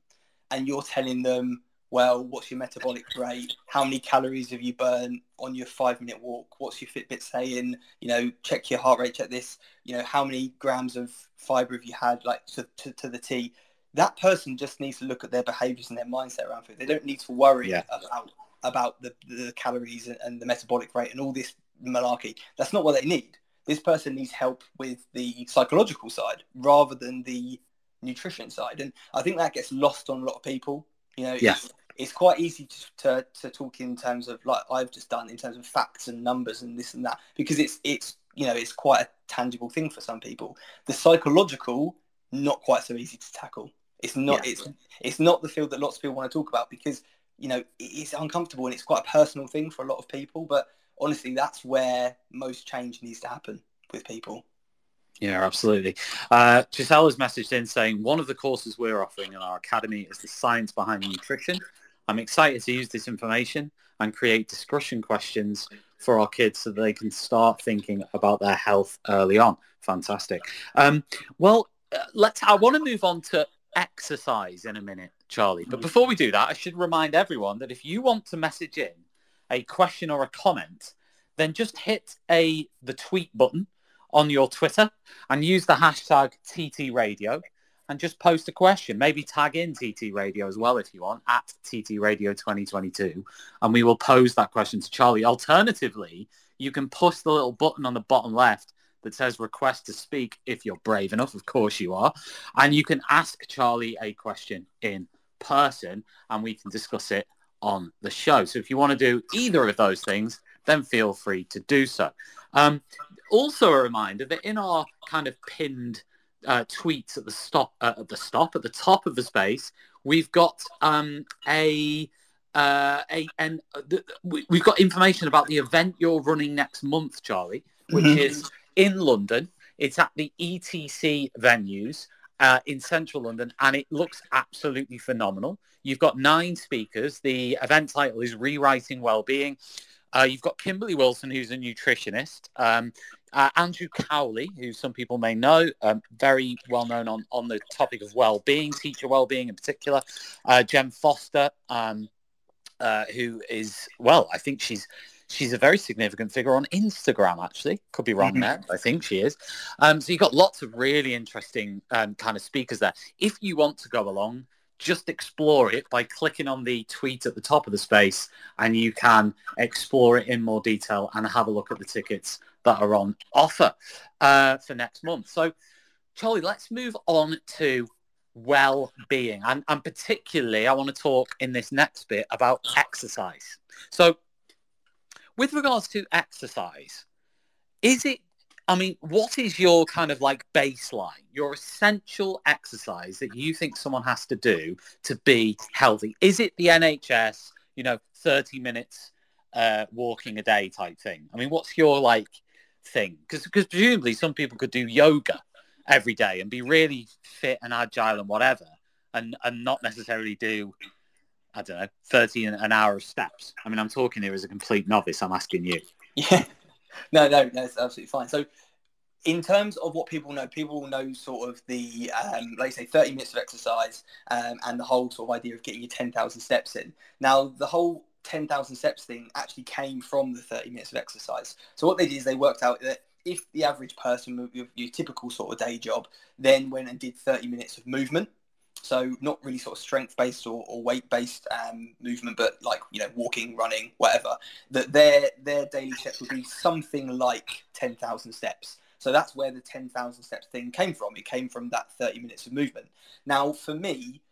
and you're telling them, well, what's your metabolic rate? How many calories have you burned on your five minute walk? What's your Fitbit saying? You know, check your heart rate, check this. You know, how many grams of fiber have you had, like to, to, to the T? That person just needs to look at their behaviours and their mindset around food. They don't need to worry yeah. about about the, the calories and the metabolic rate and all this malarkey. That's not what they need. This person needs help with the psychological side rather than the nutrition side. And I think that gets lost on a lot of people. You know, yeah. it's, it's quite easy to, to, to talk in terms of like I've just done in terms of facts and numbers and this and that because it's it's you know it's quite a tangible thing for some people. The psychological not quite so easy to tackle. It's not yeah. it's it's not the field that lots of people want to talk about because you know, it's uncomfortable and it's quite a personal thing for a lot of people. But honestly, that's where most change needs to happen with people. Yeah, absolutely. Uh, Giselle has messaged in saying one of the courses we're offering in our academy is the science behind nutrition. I'm excited to use this information and create discussion questions for our kids so that they can start thinking about their health early on. Fantastic. Um, well, uh, let's. I want to move on to exercise in a minute, Charlie. But mm. before we do that, I should remind everyone that if you want to message in a question or a comment, then just hit a the tweet button on your Twitter and use the hashtag TT Radio and just post a question. Maybe tag in TT Radio as well if you want at TT Radio 2022 and we will pose that question to Charlie. Alternatively, you can push the little button on the bottom left that says request to speak if you're brave enough. Of course you are. And you can ask Charlie a question in person and we can discuss it on the show. So if you want to do either of those things, then feel free to do so. Um, also a reminder that in our kind of pinned uh, tweets at the stop, uh, at the stop, at the top of the space, we've got um, a uh, a, and uh, th- we've got information about the event you're running next month, Charlie, which mm-hmm. is in London. It's at the ETC venues uh, in central London, and it looks absolutely phenomenal. You've got nine speakers. The event title is Rewriting Wellbeing. Uh, you've got Kimberly Wilson, who's a nutritionist. Um, uh, Andrew Cowley, who some people may know, um, very well known on, on the topic of well-being, teacher well-being in particular. Uh, Jen Foster, um, uh, who is, well, I think she's She's a very significant figure on Instagram, actually. Could be wrong mm-hmm. there. I think she is. Um, so you've got lots of really interesting um, kind of speakers there. If you want to go along, just explore it by clicking on the tweet at the top of the space and you can explore it in more detail and have a look at the tickets that are on offer uh, for next month. So, Charlie, let's move on to well-being. And, and particularly, I want to talk in this next bit about exercise. So with regards to exercise, is it, I mean, what is your kind of like baseline, your essential exercise that you think someone has to do to be healthy? Is it the NHS, you know, 30 minutes uh, walking a day type thing? I mean, what's your like thing? Because presumably some people could do yoga every day and be really fit and agile and whatever and, and not necessarily do I don't know, 30 an hour of steps. I mean, I'm talking here as a complete novice. I'm asking you. Yeah. No, no, that's absolutely fine. So in terms of what people know, people know sort of the, um, like say, 30 minutes of exercise um, and the whole sort of idea of getting your 10,000 steps in. Now, the whole 10,000 steps thing actually came from the 30 minutes of exercise. So what they did is they worked out that if the average person with your, your typical sort of day job then went and did 30 minutes of movement, so not really sort of strength based or, or weight based um, movement, but like you know walking, running, whatever. That their their daily steps would be something like ten thousand steps. So that's where the ten thousand steps thing came from. It came from that thirty minutes of movement. Now for me,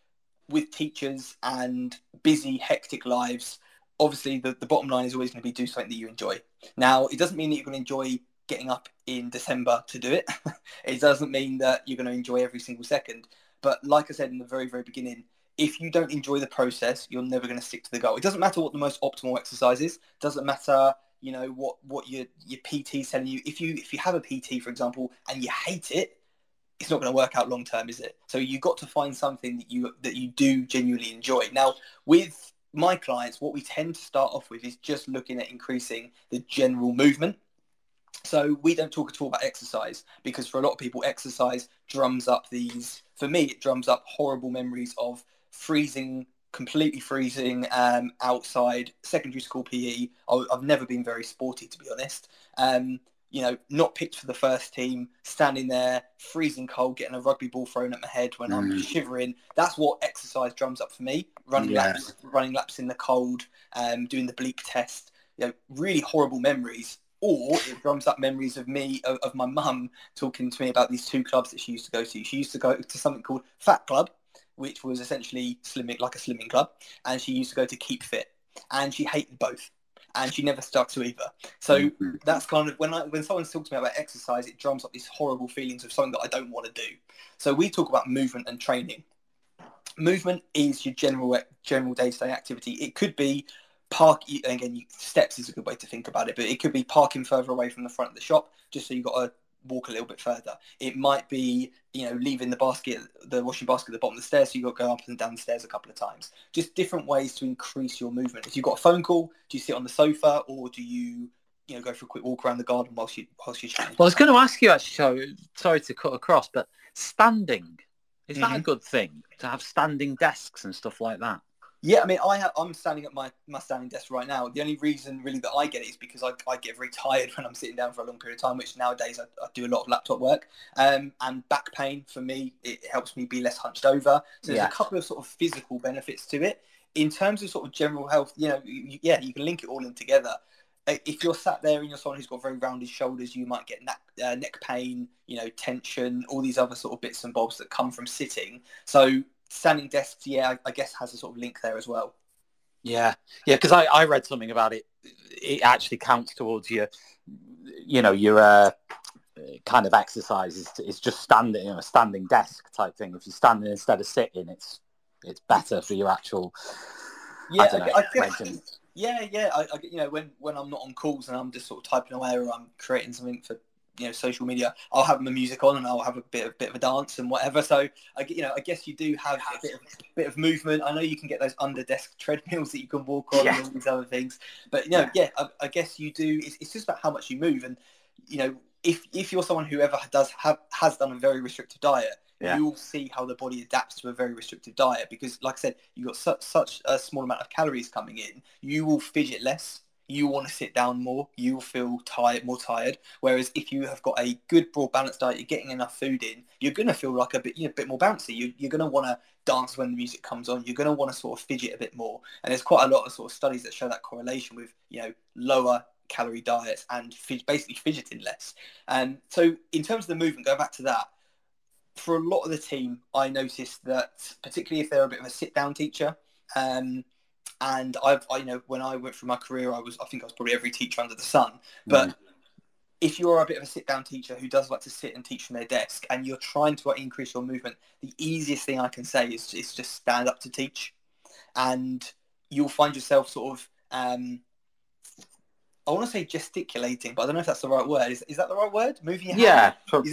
with teachers and busy, hectic lives, obviously the, the bottom line is always going to be do something that you enjoy. Now it doesn't mean that you're going to enjoy getting up in December to do it. it doesn't mean that you're going to enjoy every single second. But like I said in the very, very beginning, if you don't enjoy the process, you're never going to stick to the goal. It doesn't matter what the most optimal exercise is. Doesn't matter, you know, what, what your, your PT is telling you. If you if you have a PT, for example, and you hate it, it's not going to work out long term, is it? So you've got to find something that you that you do genuinely enjoy. Now, with my clients, what we tend to start off with is just looking at increasing the general movement. So we don't talk at all about exercise because for a lot of people, exercise drums up these. For me, it drums up horrible memories of freezing, completely freezing um, outside secondary school PE. I've never been very sporty, to be honest. Um, you know, not picked for the first team, standing there, freezing cold, getting a rugby ball thrown at my head when mm. I'm shivering. That's what exercise drums up for me. Running yeah. laps, running laps in the cold, um, doing the bleep test. You know, really horrible memories or it drums up memories of me of, of my mum talking to me about these two clubs that she used to go to. She used to go to something called Fat Club, which was essentially slimming like a slimming club, and she used to go to Keep Fit, and she hated both. And she never stuck to either. So mm-hmm. that's kind of when I when someone talks to me about exercise, it drums up these horrible feelings of something that I don't want to do. So we talk about movement and training. Movement is your general general day to day activity. It could be park again steps is a good way to think about it but it could be parking further away from the front of the shop just so you've got to walk a little bit further. It might be you know leaving the basket the washing basket at the bottom of the stairs so you've got to go up and down the stairs a couple of times. Just different ways to increase your movement. If you've got a phone call do you sit on the sofa or do you you know go for a quick walk around the garden whilst you whilst you're well i was going to ask you actually so sorry to cut across but standing is that mm-hmm. a good thing to have standing desks and stuff like that yeah, I mean, I have, I'm standing at my, my standing desk right now. The only reason really that I get it is because I, I get very tired when I'm sitting down for a long period of time, which nowadays I, I do a lot of laptop work. Um, and back pain for me, it helps me be less hunched over. So there's yeah. a couple of sort of physical benefits to it. In terms of sort of general health, you know, you, yeah, you can link it all in together. If you're sat there and you're someone who's got very rounded shoulders, you might get neck, uh, neck pain, you know, tension, all these other sort of bits and bobs that come from sitting. So standing desks, yeah, I, I guess has a sort of link there as well. Yeah, yeah, because I, I read something about it. It actually counts towards your, you know, your uh, kind of exercise is, is just standing, you know, a standing desk type thing. If you're standing instead of sitting, it's it's better for your actual. Yeah, I, know, I guess, yeah, yeah. I, I, you know, when when I'm not on calls and I'm just sort of typing away or I'm creating something for you know social media i'll have my music on and i'll have a bit of bit of a dance and whatever. So i you know i guess you do have a bit of, bit of movement. I know you can get those under desk treadmills that you can walk on yeah. and all these other things. But you know yeah, I, I, guess you do it's, it's just about how much you move. And you know if if you're someone who ever does have has done a very restrictive diet yeah. you'll see how the body adapts to a very restrictive diet because like i said you've got such, such a small amount of calories coming in you will fidget less you want to sit down more, you'll feel tired, more tired. Whereas if you have got a good, broad, balanced diet, you're getting enough food in, you're going to feel like a bit, you know, a bit more bouncy. You, you're going to want to dance when the music comes on. You're going to want to sort of fidget a bit more. And there's quite a lot of sort of studies that show that correlation with, you know, lower calorie diets and basically fidgeting less. And so in terms of the movement, go back to that. For a lot of the team, I noticed that particularly if they're a bit of a sit-down teacher, um, and I've, I, you know, when I went through my career, I was, I think I was probably every teacher under the sun. But mm. if you're a bit of a sit-down teacher who does like to sit and teach from their desk, and you're trying to increase your movement, the easiest thing I can say is, is just stand up to teach, and you'll find yourself sort of, um, I want to say gesticulating, but I don't know if that's the right word. Is, is that the right word? Moving your yeah, hand?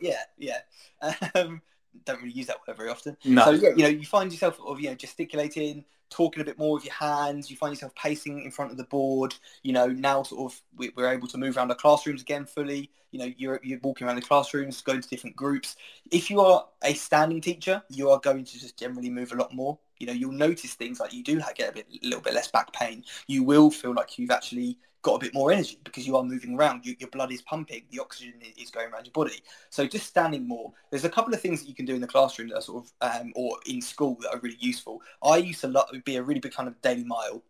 Yeah, yeah, yeah. Um, don't really use that word very often. No. So yeah, you know, you find yourself sort of, you know, gesticulating, talking a bit more with your hands. You find yourself pacing in front of the board. You know, now sort of we, are able to move around the classrooms again fully. You know, you're, you're walking around the classrooms, going to different groups. If you are a standing teacher, you are going to just generally move a lot more You know, you'll notice things like you do get a bit, little bit less back pain. You will feel like you've actually got a bit more energy because you are moving around. You, your blood is pumping, the oxygen is going around your body. So just standing more. There's a couple of things that you can do in the classroom that are sort of, um, or in school that are really useful. I used to lo- be a really big kind of daily mile.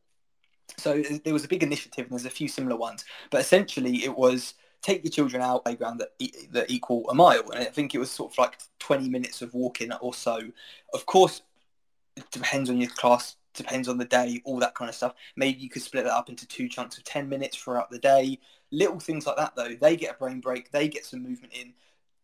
So there was a big initiative, and there's a few similar ones. But essentially, it was take your children out playground that, that equal a mile, and I think it was sort of like 20 minutes of walking or so. Of course, it depends on your class depends on the day, all that kind of stuff. Maybe you could split that up into two chunks of 10 minutes throughout the day. Little things like that, though, they get a brain break, they get some movement in.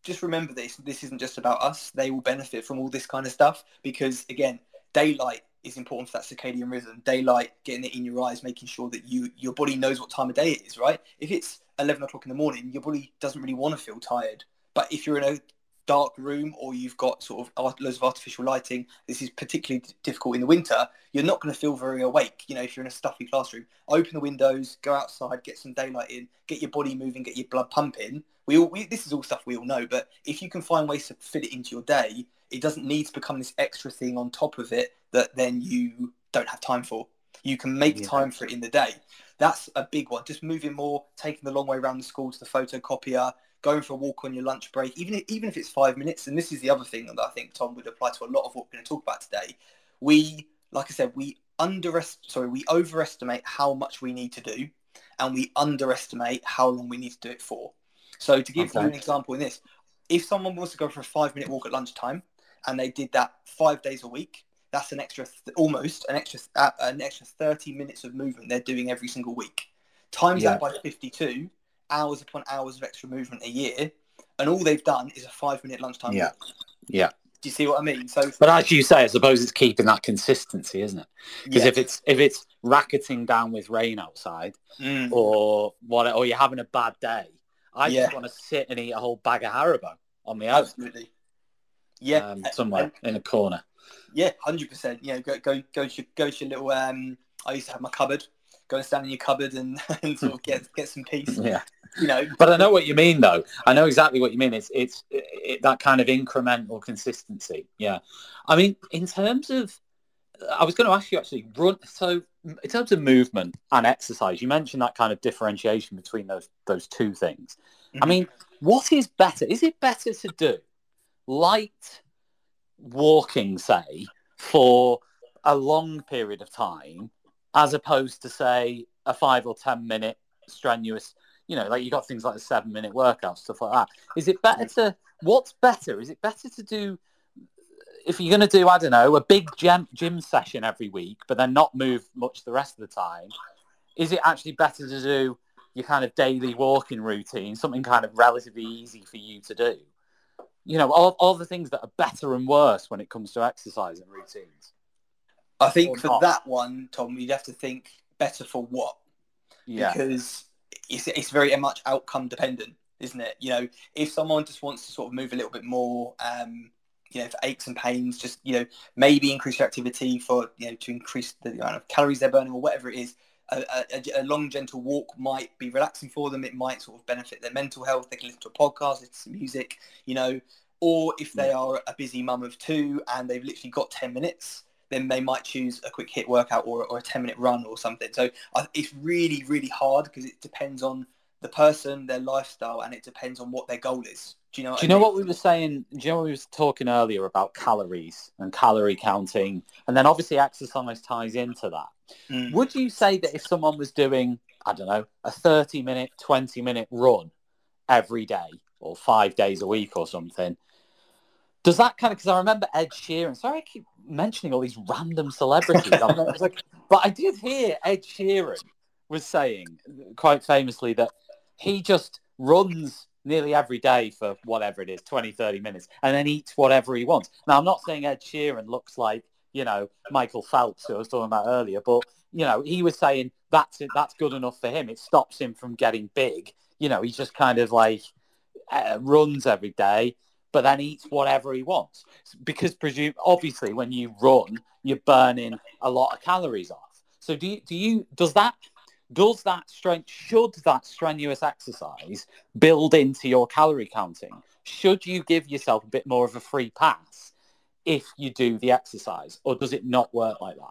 Just remember this this isn't just about us. They will benefit from all this kind of stuff because, again, daylight is important for that circadian rhythm. Daylight, getting it in your eyes, making sure that you your body knows what time of day it is, right? If it's 11 o'clock in the morning, your body doesn't really want to feel tired. But if you're in a dark room or you've got sort of loads of artificial lighting, this is particularly difficult in the winter, you're not going to feel very awake. You know, if you're in a stuffy classroom, open the windows, go outside, get some daylight in, get your body moving, get your blood pumping. We all, we, this is all stuff we all know, but if you can find ways to fit it into your day, it doesn't need to become this extra thing on top of it that then you don't have time for. You can make yeah. time for it in the day. That's a big one. Just moving more, taking the long way around the school to the photocopier, going for a walk on your lunch break, even if, even if it's five minutes. And this is the other thing that I think Tom would apply to a lot of what we're going to talk about today. We, like I said, we underestimate, sorry, we overestimate how much we need to do, and we underestimate how long we need to do it for. So to give okay. you an example in this, if someone wants to go for a five minute walk at lunchtime, and they did that five days a week, that's an extra, th- almost an extra, uh, an extra 30 minutes of movement they're doing every single week. Times yeah. that by 52, hours upon hours of extra movement a year, and all they've done is a five minute lunchtime yeah. walk. Yeah. Do you see what I mean? So, but as you say, I suppose it's keeping that consistency, isn't it? Because yeah. if it's if it's racketing down with rain outside, mm. or what, or you're having a bad day, I yeah. just want to sit and eat a whole bag of Haribo on the. Absolutely. Yeah, um, somewhere in a corner. Yeah, hundred percent. Yeah, go go go to go to your little. Um, I used to have my cupboard. Go and stand in your cupboard and, and sort of get get some peace. Yeah you know. But I know what you mean, though. I know exactly what you mean. It's it's it, that kind of incremental consistency. Yeah. I mean, in terms of, I was going to ask you actually. Run. So, in terms of movement and exercise, you mentioned that kind of differentiation between those those two things. Mm-hmm. I mean, what is better? Is it better to do light walking, say, for a long period of time, as opposed to say a five or ten minute strenuous you know, like you got things like the seven minute workout, stuff like that. Is it better to, what's better? Is it better to do, if you're going to do, I don't know, a big gym, gym session every week, but then not move much the rest of the time, is it actually better to do your kind of daily walking routine, something kind of relatively easy for you to do? You know, all, all the things that are better and worse when it comes to exercise and routines. I think for not. that one, Tom, you'd have to think better for what? Yeah. Because it's, it's very much outcome dependent, isn't it? You know, if someone just wants to sort of move a little bit more, um, you know, for aches and pains, just you know, maybe increase your activity for you know to increase the amount of calories they're burning or whatever it is. A, a, a, long, gentle walk might be relaxing for them. It might sort of benefit their mental health. They can listen to a podcast, listen to music, you know. Or if they are a busy mum of two and they've literally got 10 minutes, then they might choose a quick HIIT workout or, or a 10 minute run or something. So uh, it's really, really hard because it depends on the person, their lifestyle, and it depends on what their goal is. Do you know? do you know mean? what we were saying? Do you know what we were talking earlier about calories and calorie counting, and then obviously exercise ties into that. Mm. Would you say that if someone was doing, I don't know, a thirty-minute, twenty-minute run every day or five days a week or something, does that kind of? Because I remember Ed Sheeran. Sorry, I keep mentioning all these random celebrities. I like, but I did hear Ed Sheeran was saying quite famously that he just runs nearly every day for whatever it is, 20, 30 minutes, and then eats whatever he wants. Now, I'm not saying Ed Sheeran looks like, you know, Michael Phelps, who I was talking about earlier, but, you know, he was saying that's it, that's good enough for him. It stops him from getting big. You know, he just kind of like uh, runs every day but then eats whatever he wants. Because presume obviously when you run, you're burning a lot of calories off. So do you, do you does that does that strength should that strenuous exercise build into your calorie counting? Should you give yourself a bit more of a free pass if you do the exercise, or does it not work like that?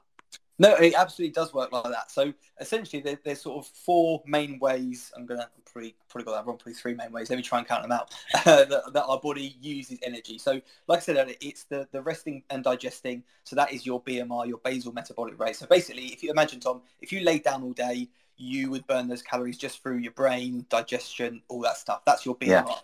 No, it absolutely does work like that. So essentially, there, there's sort of four main ways. I'm gonna probably probably got that wrong. Probably three main ways. Let me try and count them out. that, that, our body uses energy. So, like I said earlier, it's the the resting and digesting. So that is your BMR, your basal metabolic rate. So basically, if you imagine Tom, if you lay down all day, you would burn those calories just through your brain, digestion, all that stuff. That's your BMR. Yeah.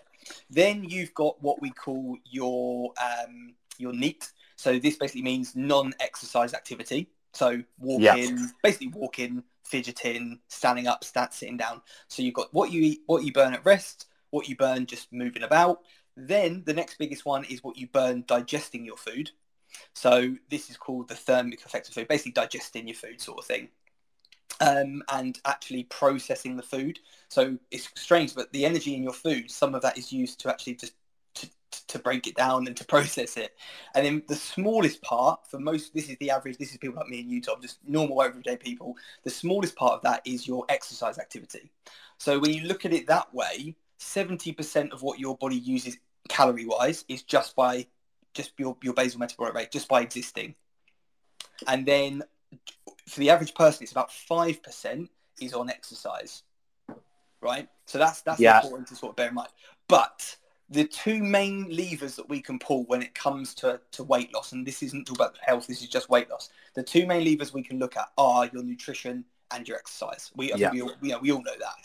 Then you've got what we call your um, your NEAT. So this basically means non-exercise activity. So walking, yeah. basically walking, fidgeting, standing up, stand, sitting down. So you've got what you eat, what you burn at rest, what you burn just moving about. Then the next biggest one is what you burn digesting your food. So this is called the thermic effect of food, basically digesting your food sort of thing. Um, and actually processing the food. So it's strange, but the energy in your food, some of that is used to actually just to break it down and to process it. And then the smallest part for most, this is the average, this is people like me and you, Tom, just normal everyday people. The smallest part of that is your exercise activity. So when you look at it that way, 70% of what your body uses calorie wise is just by just your, your basal metabolic rate, just by existing. And then for the average person, it's about 5% is on exercise, right? So that's, that's yeah. important to sort of bear in mind. But the two main levers that we can pull when it comes to, to weight loss, and this isn't all about health, this is just weight loss. The two main levers we can look at are your nutrition and your exercise. We, yeah. we, all, we, we all know that.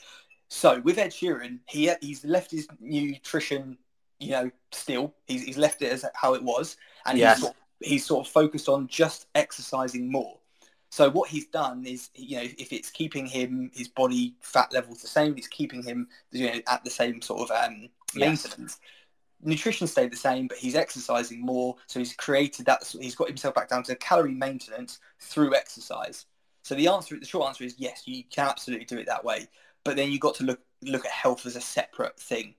So with Ed Sheeran, he, he's left his nutrition, you know, still. He's, he's left it as how it was. And yes. he's, sort of, he's sort of focused on just exercising more. So what he's done is, you know, if it's keeping him his body fat levels the same, it's keeping him, you know, at the same sort of um, maintenance. Yes. Nutrition stayed the same, but he's exercising more. So he's created that. He's got himself back down to calorie maintenance through exercise. So the answer, the short answer is yes, you can absolutely do it that way. But then you've got to look look at health as a separate thing.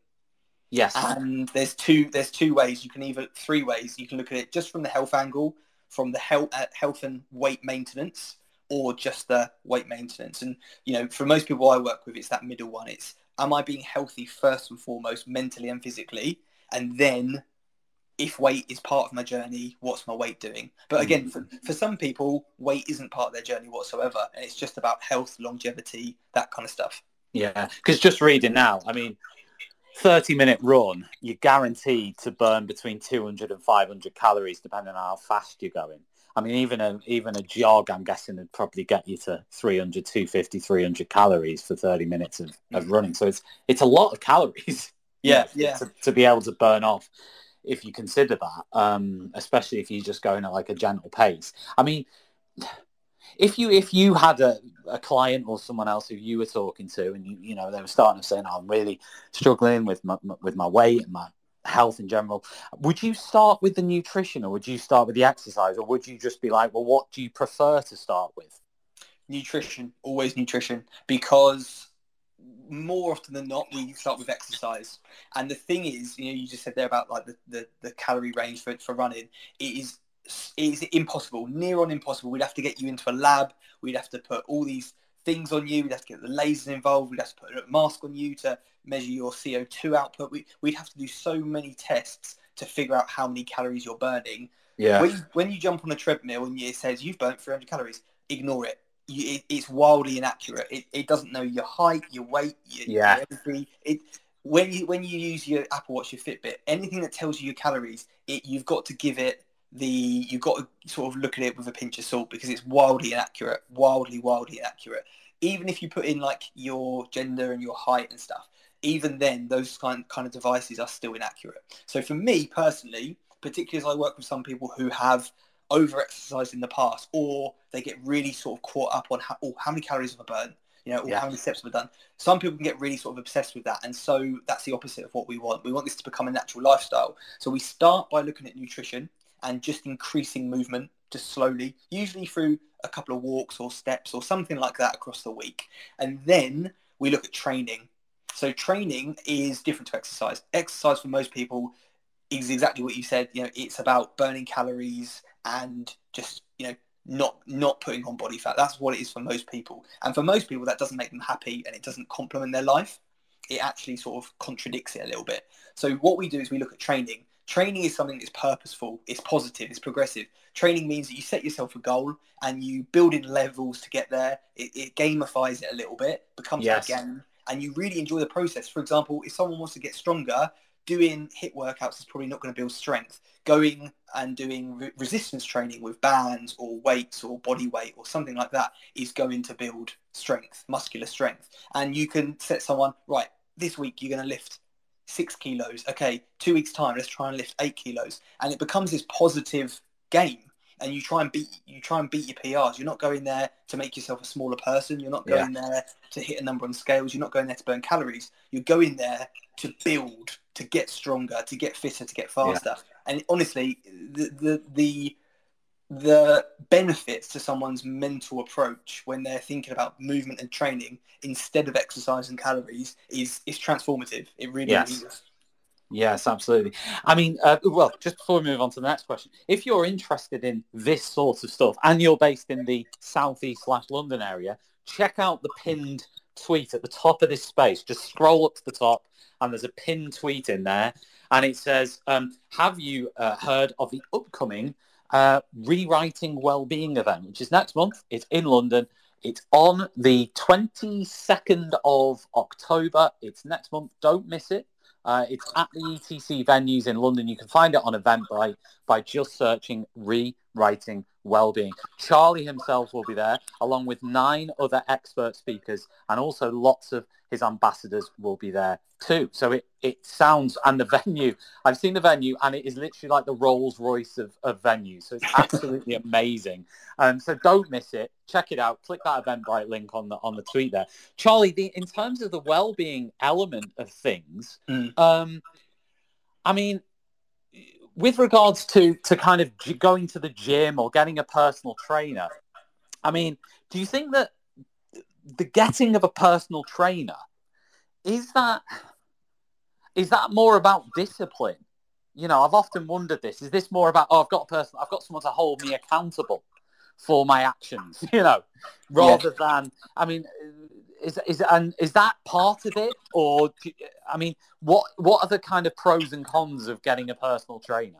Yes. And there's two there's two ways. You can either three ways. You can look at it just from the health angle from the health, uh, health and weight maintenance or just the weight maintenance. And, you know, for most people I work with, it's that middle one. It's, am I being healthy first and foremost, mentally and physically? And then if weight is part of my journey, what's my weight doing? But mm. again, for, for some people, weight isn't part of their journey whatsoever. And it's just about health, longevity, that kind of stuff. Yeah, because just reading now, I mean, 30 minute run, you're guaranteed to burn between 200 and 500 calories depending on how fast you're going. I mean, even a even a jog, I'm guessing, would probably get you to 300, 250, 300 calories for 30 minutes of, of running. So it's it's a lot of calories. Yeah, yeah. To, to, be able to burn off, if you consider that, um, especially if you're just going at like a gentle pace. I mean, if you if you had a, a client or someone else who you were talking to and you you know they were starting to say oh, I'm really struggling with my, with my weight and my health in general would you start with the nutrition or would you start with the exercise or would you just be like well what do you prefer to start with nutrition always nutrition because more often than not we start with exercise and the thing is you know you just said there about like the, the, the calorie range for, for running it is is impossible, near on impossible. We'd have to get you into a lab. We'd have to put all these things on you. We'd have to get the lasers involved. We'd have to put a mask on you to measure your CO2 output. We, would have to do so many tests to figure out how many calories you're burning. Yeah. When, when you jump on a treadmill and it says you've burnt 300 calories, ignore it. You, it it's wildly inaccurate. It, it doesn't know your height, your weight, your, yeah. Your it, when you when you use your Apple Watch, your Fitbit, anything that tells you your calories, it, you've got to give it the you've got to sort of look at it with a pinch of salt because it's wildly inaccurate, wildly, wildly inaccurate. Even if you put in like your gender and your height and stuff, even then those kind kind of devices are still inaccurate. So for me personally, particularly as I work with some people who have over exercised in the past or they get really sort of caught up on how, oh, how many calories have I burned? You know, or yeah. how many steps have I done? Some people can get really sort of obsessed with that. And so that's the opposite of what we want. We want this to become a natural lifestyle. So we start by looking at nutrition and just increasing movement just slowly, usually through a couple of walks or steps or something like that across the week. And then we look at training. So training is different to exercise. Exercise for most people is exactly what you said. You know, it's about burning calories and just, you know, not not putting on body fat. That's what it is for most people. And for most people that doesn't make them happy and it doesn't complement their life. It actually sort of contradicts it a little bit. So what we do is we look at training Training is something that's purposeful, it's positive, it's progressive. Training means that you set yourself a goal and you build in levels to get there. It, it gamifies it a little bit, becomes Yes. a game, and you really enjoy the process. For example, if someone wants to get stronger, doing HIIT workouts is probably not going to build strength. Going and doing re- resistance training with bands or weights or body weight or something like that is going to build strength, muscular strength. And you can set someone, right, this week you're going to lift six kilos. Okay, two weeks time, let's try and lift eight kilos. And it becomes this positive game. And you try and beat you try and beat your PRs. You're not going there to make yourself a smaller person. You're not going there to hit a number on scales. You're not going there to burn calories. You're going there to build, to get stronger, to get fitter, to get faster. And honestly, the the the the benefits to someone's mental approach when they're thinking about movement and training instead of exercise and calories is is transformative. It really, Yes. is. Yes, absolutely. I mean, uh, well, just before we move on to the next question, if you're interested in this sort of stuff and you're based in the southeast slash London area, check out the pinned tweet at the top of this space. Just scroll up to the top and there's a pinned tweet in there and it says, um, have you uh, heard of the upcoming uh, Rewriting Wellbeing event, which is next month? It's in London. It's on the 22nd of October. It's next month. Don't miss it. Uh, it's at the ETC venues in London. You can find it on Eventbrite by just searching Rewriting Wellbeing. Charlie himself will be there, along with nine other expert speakers, and also lots of his ambassadors will be there too. So it, it sounds, and the venue, I've seen the venue, and it is literally like the Rolls Royce of, of venues. So it's absolutely amazing. Um, so don't miss it. Check it out. Click that Eventbrite link on the on the tweet there. Charlie, the, in terms of the well-being element of things, Mm. um, I mean, with regards to to kind of going to the gym or getting a personal trainer, I mean, do you think that the getting of a personal trainer is that is that more about discipline? You know, I've often wondered this. Is this more about oh, I've got a person, I've got someone to hold me accountable for my actions? You know, rather than I mean, is is and is that part of it, or I mean, what what are the kind of pros and cons of getting a personal trainer?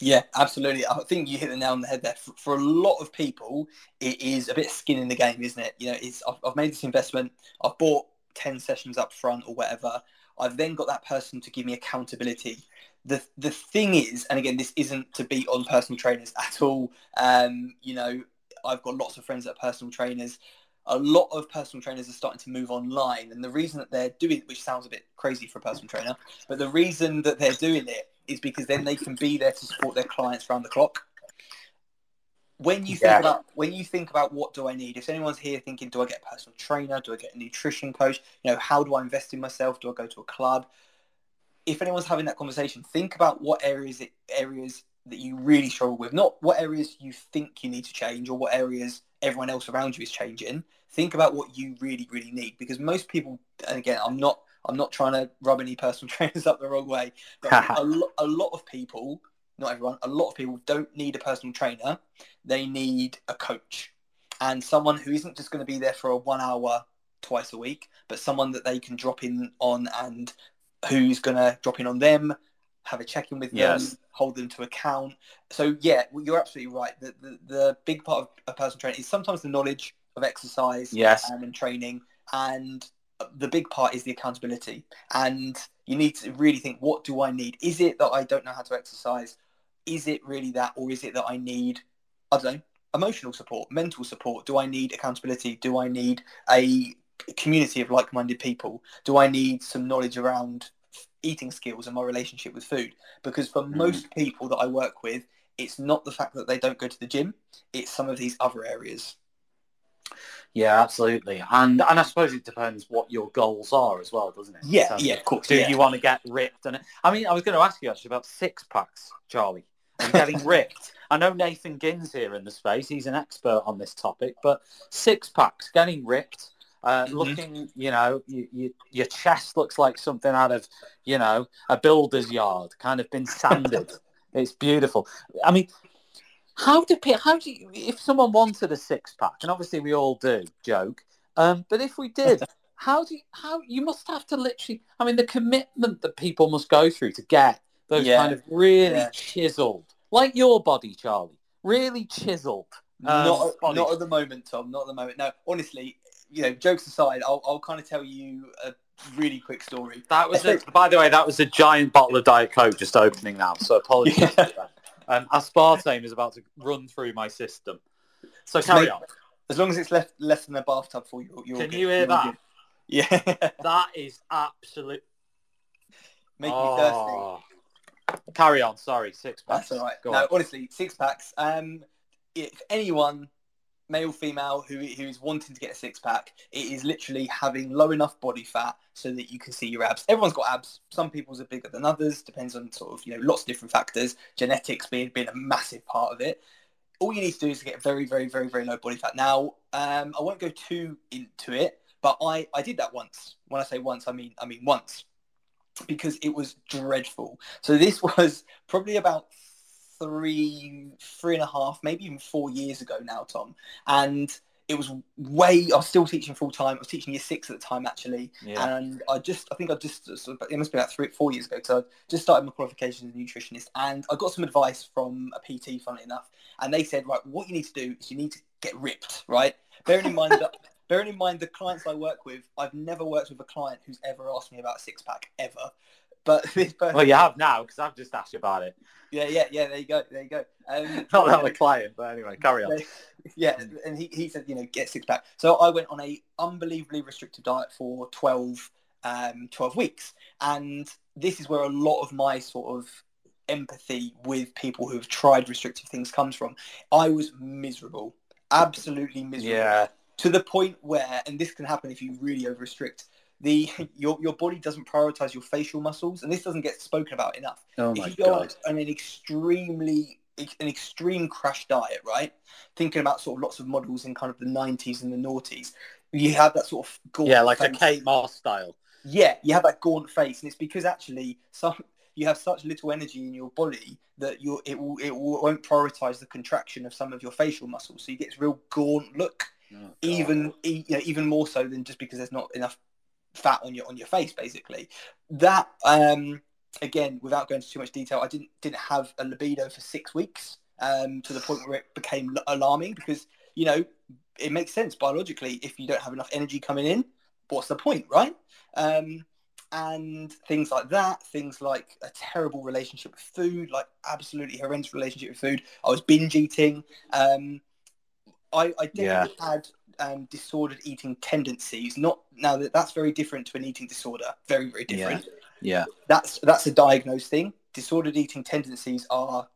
Yeah, absolutely. I think you hit the nail on the head there. For, for a lot of people, it is a bit skin in the game, isn't it? You know, it's I've, I've made this investment. I've bought ten sessions up front or whatever. I've then got that person to give me accountability. The the thing is, and again, this isn't to beat on personal trainers at all. Um, you know, I've got lots of friends that are personal trainers. A lot of personal trainers are starting to move online, and the reason that they're doing, it, which sounds a bit crazy for a personal trainer, but the reason that they're doing it is because then they can be there to support their clients around the clock. When you think Yeah. about when you think about what do I need, if anyone's here thinking, do I get a personal trainer? Do I get a nutrition coach? You know, how do I invest in myself? Do I go to a club? If anyone's having that conversation, think about what areas it, areas that you really struggle with, not what areas you think you need to change or what areas everyone else around you is changing. Think about what you really, really need because most people, and again, I'm not I'm not trying to rub any personal trainers up the wrong way, but a, lo- a lot of people, not everyone, a lot of people don't need a personal trainer. They need a coach and someone who isn't just going to be there for a one hour twice a week, but someone that they can drop in on and who's going to drop in on them, have a check in with them, Yes. hold them to account. So yeah, you're absolutely right. The, the, the big part of a personal trainer is sometimes the knowledge of exercise Yes. um, and training and the big part is the accountability and you need to really think what do i need is it that i don't know how to exercise is it really that or is it that i need i don't know emotional support mental support do i need accountability do i need a community of like-minded people do i need some knowledge around eating skills and my relationship with food because for hmm. most people that i work with it's not the fact that they don't go to the gym it's some of these other areas Yeah, absolutely. And and I suppose it depends what your goals are as well, doesn't it? Yeah terms yeah of of course Do yeah. you want to get ripped? And I mean, I was going to ask you actually about six packs, Charlie, and getting ripped. I know Nathan Ginn's here in the space; he's an expert on this topic. But six packs, getting ripped, uh, Mhm. looking, you know, you, you, your chest looks like something out of, you know, a builder's yard, kind of been sanded. it's beautiful. I mean, how do how do you, if someone wanted a six pack, and obviously we all do, joke. Um, but if we did, how do you, how you must have to literally? I mean, the commitment that people must go through to get Those Yeah. kind of really Yeah. chiseled, like your body, Charlie. Really chiseled. um, not, not at the moment, Tom. Not at the moment. No, honestly, you know, jokes aside, I'll, I'll kind of tell you a really quick story. That was, a, by the way, that was a giant bottle of Diet Coke just opening now. So apologies. Yeah. Um, aspartame is about to run through my system. So carry Mate, on. As long as it's left less than a bathtub for you, you're Can good. you hear You're that? good. Yeah, That is absolute. make me thirsty. Oh. Carry on. Sorry, six packs. That's all right. Go no, on. honestly, six packs. Um, if anyone, male, female, who who's wanting to get a six pack, it is literally having low enough body fat so that you can see your abs. Everyone's got abs. Some people's are bigger than others. Depends on sort of you know lots of different factors. Genetics being being a massive part of it. All you need to do is get very, very, very, very low body fat. Now, um, I won't go too into it, but I I did that once. When I say once, I mean I mean once because it was dreadful. So this was probably about three, three and a half, maybe even four years ago now, Tom. And it was way. I was still teaching full time. I was teaching year six at the time, actually. Yeah. And I just, I think I just, it must be about three, four years ago. So I just started my qualifications as a nutritionist, and I got some advice from a PT, funnily enough. And they said, right, what you need to do is you need to get ripped, right? Bearing in mind that. Bearing in mind the clients I work with, I've never worked with a client who's ever asked me about a six pack ever. But this person, Well, you have now because I've just asked you about it. yeah, yeah, yeah. There you go. There you go. Um, Not that I'm a client, but anyway, carry on. yeah, and he, he said, you know, get six pack. So I went on a unbelievably restrictive diet for 12, um, 12 weeks. And this is where a lot of my sort of empathy with people who have tried restrictive things comes from. I was miserable, absolutely miserable Yeah. to the point where, and this can happen if you really over restrict, the your, your body doesn't prioritize your facial muscles, and this doesn't get spoken about enough Oh if my you go god. on an extremely an extreme crash diet, right? Thinking about sort of lots of models in kind of the 90s and the noughties, you have that sort of gaunt Yeah, like a. Kate Moss style. Yeah, you have that gaunt face, and it's because actually some you have such little energy in your body that you it will it won't prioritize the contraction of some of your facial muscles, so you get this real gaunt look Oh, even you know, even more so than just because there's not enough fat on your on your face basically. That um again without going into too much detail i didn't didn't have a libido for six weeks um to the point where it became alarming because you know it makes sense biologically if you don't have enough energy coming in. What's the point right? Um and things like that things like a terrible relationship with food like absolutely horrendous relationship with food. I was binge eating. Um I, I definitely had um, disordered eating tendencies. Not now that that's very different to an eating disorder. Very very different. Yeah. That's that's a diagnosed thing. Disordered eating tendencies are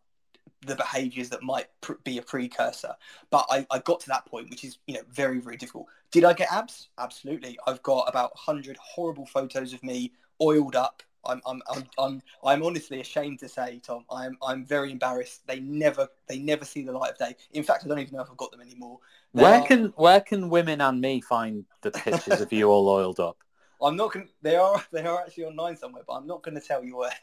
the behaviours that might pr- be a precursor. But I, I got to that point, which is you know very very difficult. Did I get abs? Absolutely. I've got about hundred horrible photos of me oiled up. I'm, I'm, I'm, I'm, I'm honestly ashamed to say, Tom, I'm, I'm very embarrassed. They never, they never see the light of day. In fact, I don't even know if I've got them anymore. They Where are- can where can women and me find the pictures of you all oiled up? I'm not going. They are, they are actually online somewhere, but I'm not going to tell you where.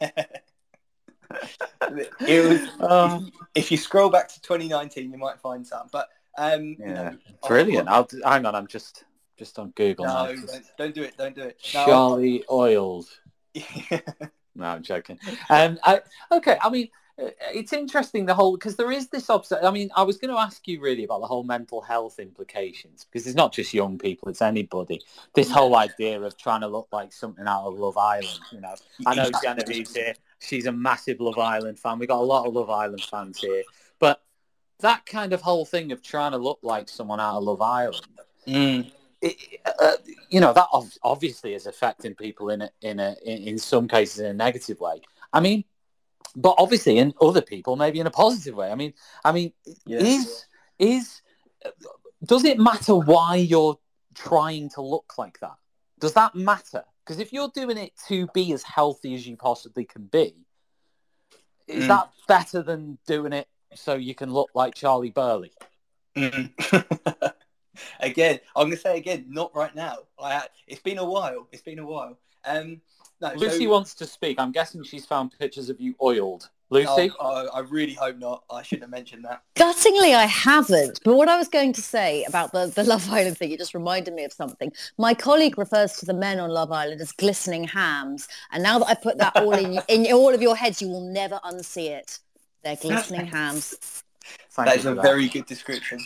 it was. Oh, if, you, scroll back to 2019, you might find some. But um, you yeah, know, brilliant. I'll hang on. I'm just just on Google now. No, don't, don't do it. Don't do it. No, Charlie oiled. No, I'm joking. Um, I, okay, I mean, uh, it's interesting the whole because there is this obs- I mean, I was going to ask you really about the whole mental health implications because it's not just young people; it's anybody. This whole idea of trying to look like something out of Love Island. You know, I know Genevieve's here; she's a massive Love Island fan. We got a lot of Love Island fans here, but that kind of whole thing of trying to look like someone out of Love Island Mm. It, uh, you know that ov- obviously is affecting people in a, in a in, in some cases in a negative way. I mean, but obviously in other people maybe in a positive way. I mean, I mean, Yes. is is does it matter why you're trying to look like that? Does that matter? Because if you're doing it to be as healthy as you possibly can be, is Mm. that better than doing it so you can look like Charlie Burley? Mm. again, I'm going to say again, not right now. I, it's been a while. It's been a while. Um, no, Lucy so, wants to speak. I'm guessing she's found pictures of you oiled. Lucy? Oh, oh, I really hope not. I shouldn't have mentioned that. Guttingly, I haven't. But what I was going to say about the, the Love Island thing, it just reminded me of something. My colleague refers to the men on Love Island as glistening hams. And now that I put that all in, in all of your heads, you will never unsee it. They're glistening hams. Thank That a for very good description.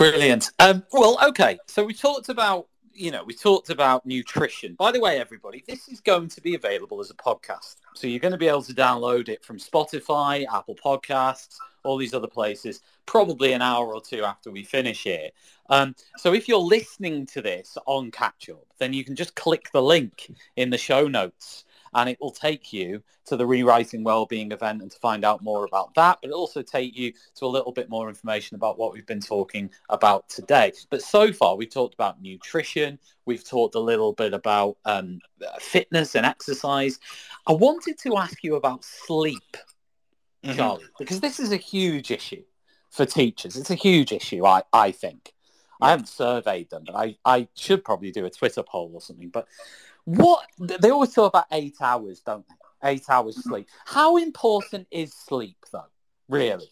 Brilliant. Um, well, okay. So we talked about, you know, we talked about nutrition. By the way, everybody, this is going to be available as a podcast. So you're going to be able to download it from Spotify, Apple Podcasts, all these other places, probably an hour or two after we finish here. Um, so if you're listening to this on Catch Up, then you can just click the link in the show notes and it will take you to the Rewriting Wellbeing event and to find out more about that, but it'll also take you to a little bit more information about what we've been talking about today. But so far, we've talked about nutrition, we've talked a little bit about um, fitness and exercise. I wanted to ask you about sleep, Mhm. Charlie, because this is a huge issue for teachers. It's a huge issue, I, I think. I haven't surveyed them, but I, I should probably do a Twitter poll or something. But what they always talk about eight hours, don't they? Eight hours sleep. How important is sleep, though? Really?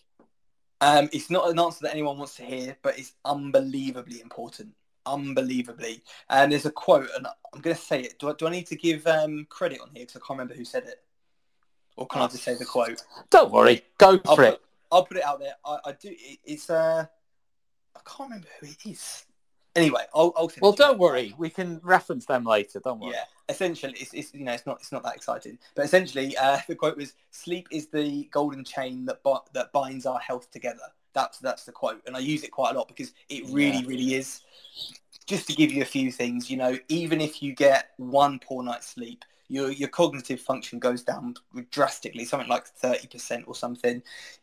Um, it's not an answer that anyone wants to hear, but it's unbelievably important. Unbelievably. And there's a quote, and I'm going to say it. Do I, do I need to give um, credit on here? Because I can't remember who said it. Or can I just say the quote? Don't worry. Go I'll for put, it. I'll put it out there. I, I do. It, it's uh, I can't remember who it is. Anyway, I'll. I'll Well, don't worry. We can reference them later. Don't worry. Yeah, essentially, it's, it's you know it's not it's not that exciting, but essentially, uh, the quote was, "Sleep is the golden chain that bi- that binds our health together." That's that's the quote, and I use it quite a lot because it really, Yeah. really is. Just to give you a few things, you know, even if you get one poor night's sleep, your your cognitive function goes down drastically, something like thirty percent or something.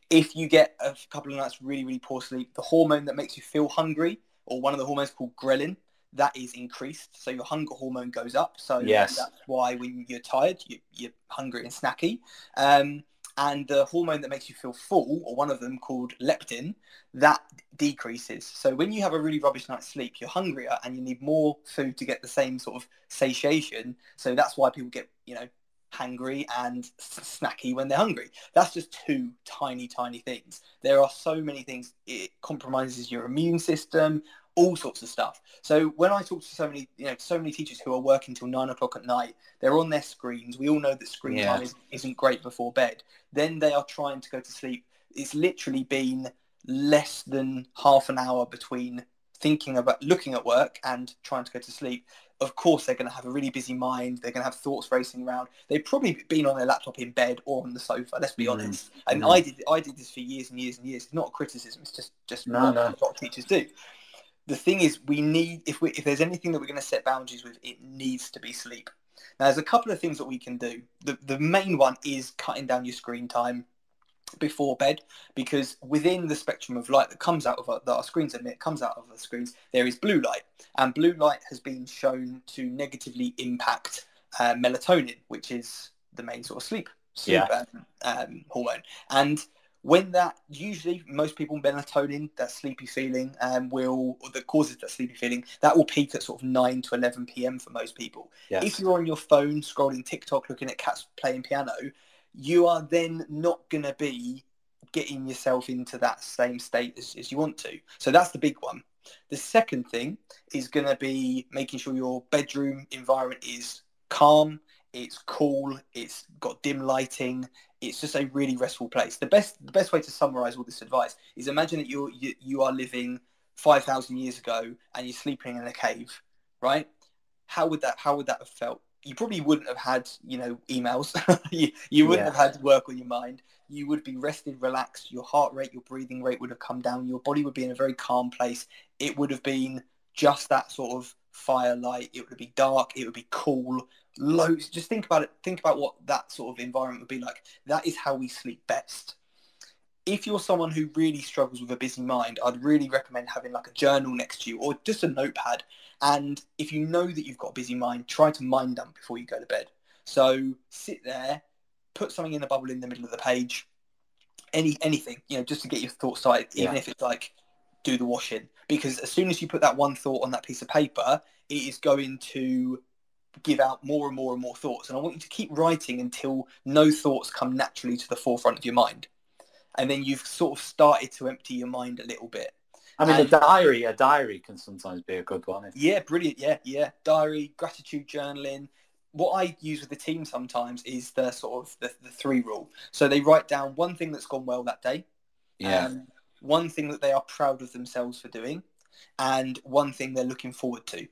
If you get a couple of nights really, really poor sleep, the hormone that makes you feel hungry, or one of the hormones called ghrelin, that is increased. So your hunger hormone goes up. So Yes. that's why when you're tired, you, you're hungry and snacky. Um, and the hormone that makes you feel full, or one of them called leptin, that decreases. So when you have a really rubbish night's sleep, you're hungrier and you need more food to get the same sort of satiation. So that's why people get, you know, hangry and snacky when they're hungry. That's just two tiny, tiny things. There are so many things. It compromises your immune system, all sorts of stuff. So when I talk to so many, you know, so many teachers who are working till nine o'clock at night, they're on their screens. We all know that screen Yeah. time is, isn't great before bed. Then they are trying to go to sleep. It's literally been less than half an hour between thinking about looking at work and trying to go to sleep. Of course, they're going to have a really busy mind. They're going to have thoughts racing around. They've probably been on their laptop in bed or on the sofa. Let's be Mhm. honest. And Mhm. I did. I did this for years and years and years. It's not a criticism. It's just just No, what no. a lot of teachers do. The thing is, we need if we if there's anything that we're going to set boundaries with, it needs to be sleep. Now, there's a couple of things that we can do. The the main one is cutting down your screen time before bed because within the spectrum of light that comes out of our, that our screens emit comes out of the screens there is blue light. And blue light has been shown to negatively impact uh, melatonin which is the main sort of sleep, sleep um, um, hormone. And when that usually most people melatonin that sleepy feeling um, will or that causes that sleepy feeling that will peak at sort of 9 to 11 p.m for most people. Yes. if you're on your phone scrolling tiktok looking at cats playing piano you are then not going to be getting yourself into that same state as, as you want to. So that's the big one. The second thing is going to be making sure your bedroom environment is calm, it's cool, it's got dim lighting, it's just a really restful place. The best the best way to summarize all this advice is imagine that you're, you you are living 5000 years ago and you're sleeping in a cave, right? How would that how would that have felt? You probably wouldn't have had, you know, emails. you, you wouldn't Yeah. have had work on your mind. You would be rested, relaxed. Your heart rate, your breathing rate would have come down. Your body would be in a very calm place. It would have been just that sort of firelight. It would be dark. It would be cool. Loads. Just think about it. Think about what that sort of environment would be like. That is how we sleep best. If you're someone who really struggles with a busy mind, I'd really recommend having like a journal next to you or just a notepad and if you know that you've got a busy mind, try to mind dump before you go to bed. So sit there, put something in the bubble in the middle of the page, any anything, you know, just to get your thoughts started, even Yeah. if it's like do the washing. Because as soon as you put that one thought on that piece of paper, it is going to give out more and more and more thoughts. And I want you to keep writing until no thoughts come naturally to the forefront of your mind. And then you've sort of started to empty your mind a little bit. I mean, And- a diary, a diary can sometimes be a good one. Yeah, brilliant. Yeah, yeah. Diary, gratitude journaling. What I use with the team sometimes is the sort of the, the three rule. So they write down one thing that's gone well that day, um, one thing that they are proud of themselves for doing, and one thing they're looking forward to.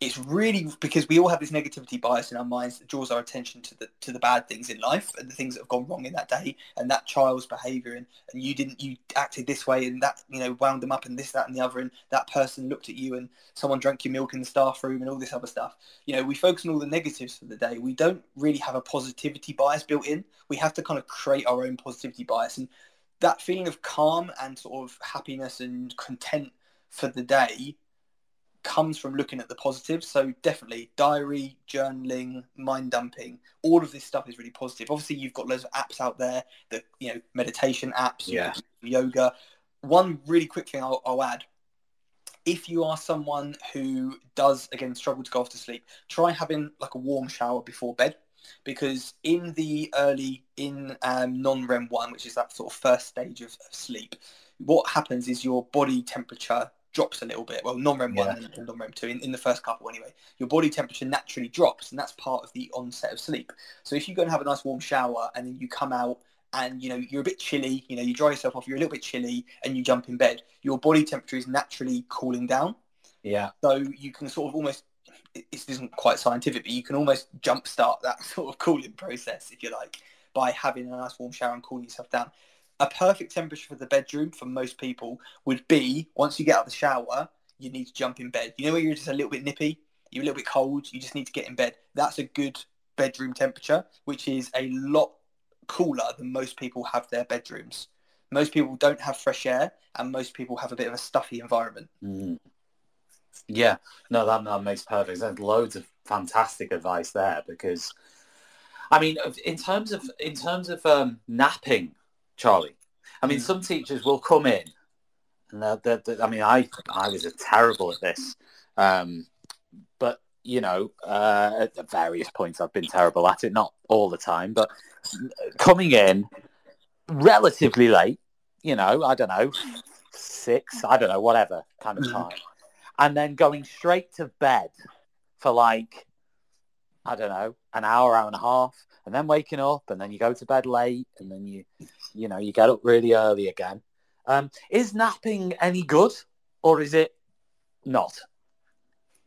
It's really because we all have this negativity bias in our minds that draws our attention to the to the bad things in life and the things that have gone wrong in that day and that child's behaviour and, and you didn't you acted this way and that you know wound them up and this that and the other and that person looked at you and someone drank your milk in the staff room and all this other stuff. You know, we focus on all the negatives for the day. We don't really have a positivity bias built in. We have to kind of create our own positivity bias and that feeling of calm and sort of happiness and content for the day comes from looking at the positives. So definitely diary, journaling, mind dumping, all of this stuff is really positive. Obviously you've got loads of apps out there, the you know, meditation apps, Yeah. yoga. One really quick thing I'll, I'll add. If you are someone who does again struggle to go off to sleep, try having like a warm shower before bed because in the early in um, non-REM one, which is that sort of first stage of, of sleep, what happens is your body temperature drops a little bit. Well, non-REM Yeah. one and non-REM two in, in the first couple anyway. Your body temperature naturally drops, and that's part of the onset of sleep. So if you go and have a nice warm shower and then you come out and you know you're a bit chilly, you know you dry yourself off, you're a little bit chilly, and you jump in bed, your body temperature is naturally cooling down. yeah, So you can sort of almost, it- this isn't quite scientific, but you can almost jumpstart that sort of cooling process, if you like, by having a nice warm shower and cooling yourself down. A perfect temperature for the bedroom for most people would be once you get out of the shower, you need to jump in bed. You know where you're just a little bit nippy, you're a little bit cold, you just need to get in bed. That's a good bedroom temperature, which is a lot cooler than most people have their bedrooms. Most people don't have fresh air, and most people have a bit of a stuffy environment. Mm. Yeah, no, that, that makes perfect sense. Loads of fantastic advice there because, I mean, in terms of in terms of um, napping, Charlie. I mean, Mm. some teachers will come in, and they're, they're, they're- I mean, I I was terrible at this, um, but you know, uh, at various points I've been terrible at it. Not all the time, but coming in relatively late. You know, I don't know, six, I don't know, whatever kind of Mhm. time, and then going straight to bed for like, I don't know, an hour, hour and a half, and then waking up, and then you go to bed late, and then you, you know, you get up really early again. Um, is napping any good, or is it not?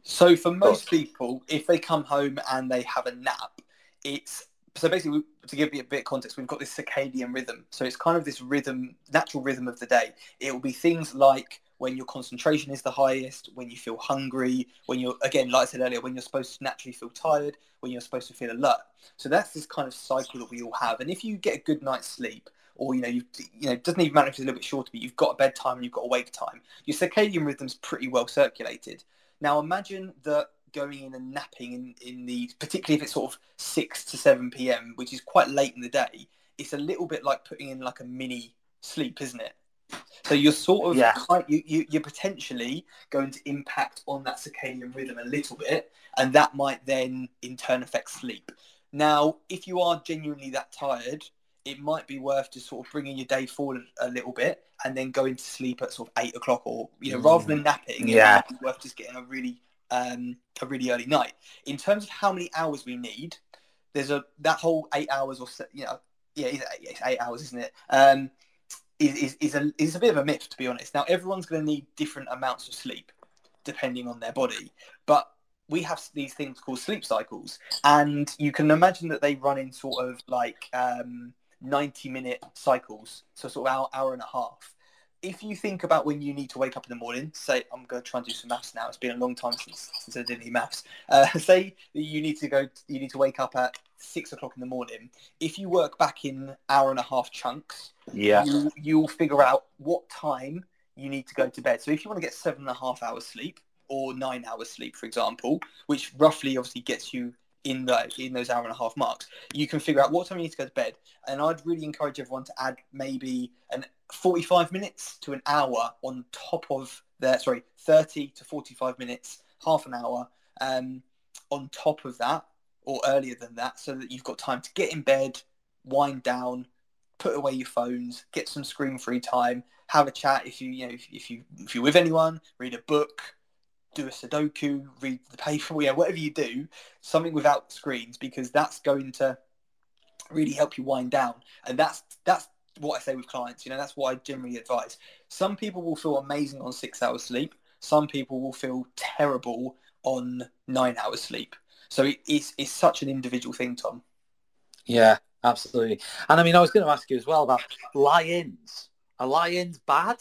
So for most people, if they come home and they have a nap, it's so basically to give you a bit of context, we've got this circadian rhythm. So it's kind of this rhythm, natural rhythm of the day. It will be things like when your concentration is the highest, when you feel hungry, when you're again, like I said earlier, when you're supposed to naturally feel tired, when you're supposed to feel alert. So that's this kind of cycle that we all have. And if you get a good night's sleep, or you know, you you know, it doesn't even matter if it's a little bit shorter, but you've got a bedtime and you've got a wake time. Your circadian rhythm's pretty well circulated. Now imagine that going in and napping in, in the, particularly if it's sort of 6 to 7 p.m., which is quite late in the day, it's a little bit like putting in like a mini sleep, isn't it? So you're sort of, Yeah. quite, you, you, you're potentially going to impact on that circadian rhythm a little bit, and that might then in turn affect sleep. Now, if you are genuinely that tired, it might be worth just sort of bringing your day forward a little bit and then going to sleep at sort of eight o'clock or you know rather than napping it Yeah. might be worth just getting a really um a really early night. In terms of how many hours we need there's a that whole eight hours or so you know yeah it's eight, it's eight hours isn't it? Um is, is, is a is a bit of a myth to be honest. Now everyone's going to need different amounts of sleep depending on their body but we have these things called sleep cycles and you can imagine that they run in sort of like um 90 minute cycles so sort of hour, hour and a half. If you think about when you need to wake up in the morning say i'm going to try and do some maths now it's been a long time since, since i did any maths. Uh, say that you need to go you need to wake up at six o'clock in the morning. If you work back in hour and a half chunks Yeah, you, you'll figure out what time you need to go to bed. So if you want to get seven and a half hours sleep or nine hours sleep, for example, which roughly obviously gets you in the in those hour and a half marks, you can figure out what time you need to go to bed. And I'd really encourage everyone to add maybe an 45 minutes to an hour on top of their sorry 30 to 45 minutes, half an hour. Um, on top of that or earlier than that so that you've got time to get in bed, wind down, put away your phones, get some screen free time, have a chat if you you know if, if you if you're with anyone, read a book, do a Sudoku, read the paper, yeah, whatever you do, something without screens because that's going to really help you wind down. And that's that's what I say with clients. You know, that's what I generally advise. Some people will feel amazing on six hours sleep. Some people will feel terrible on nine hours sleep. So it, it's it's such an individual thing, Tom. Yeah, absolutely. And I mean, I was going to ask you as well about lie-ins. Are lie-ins bad?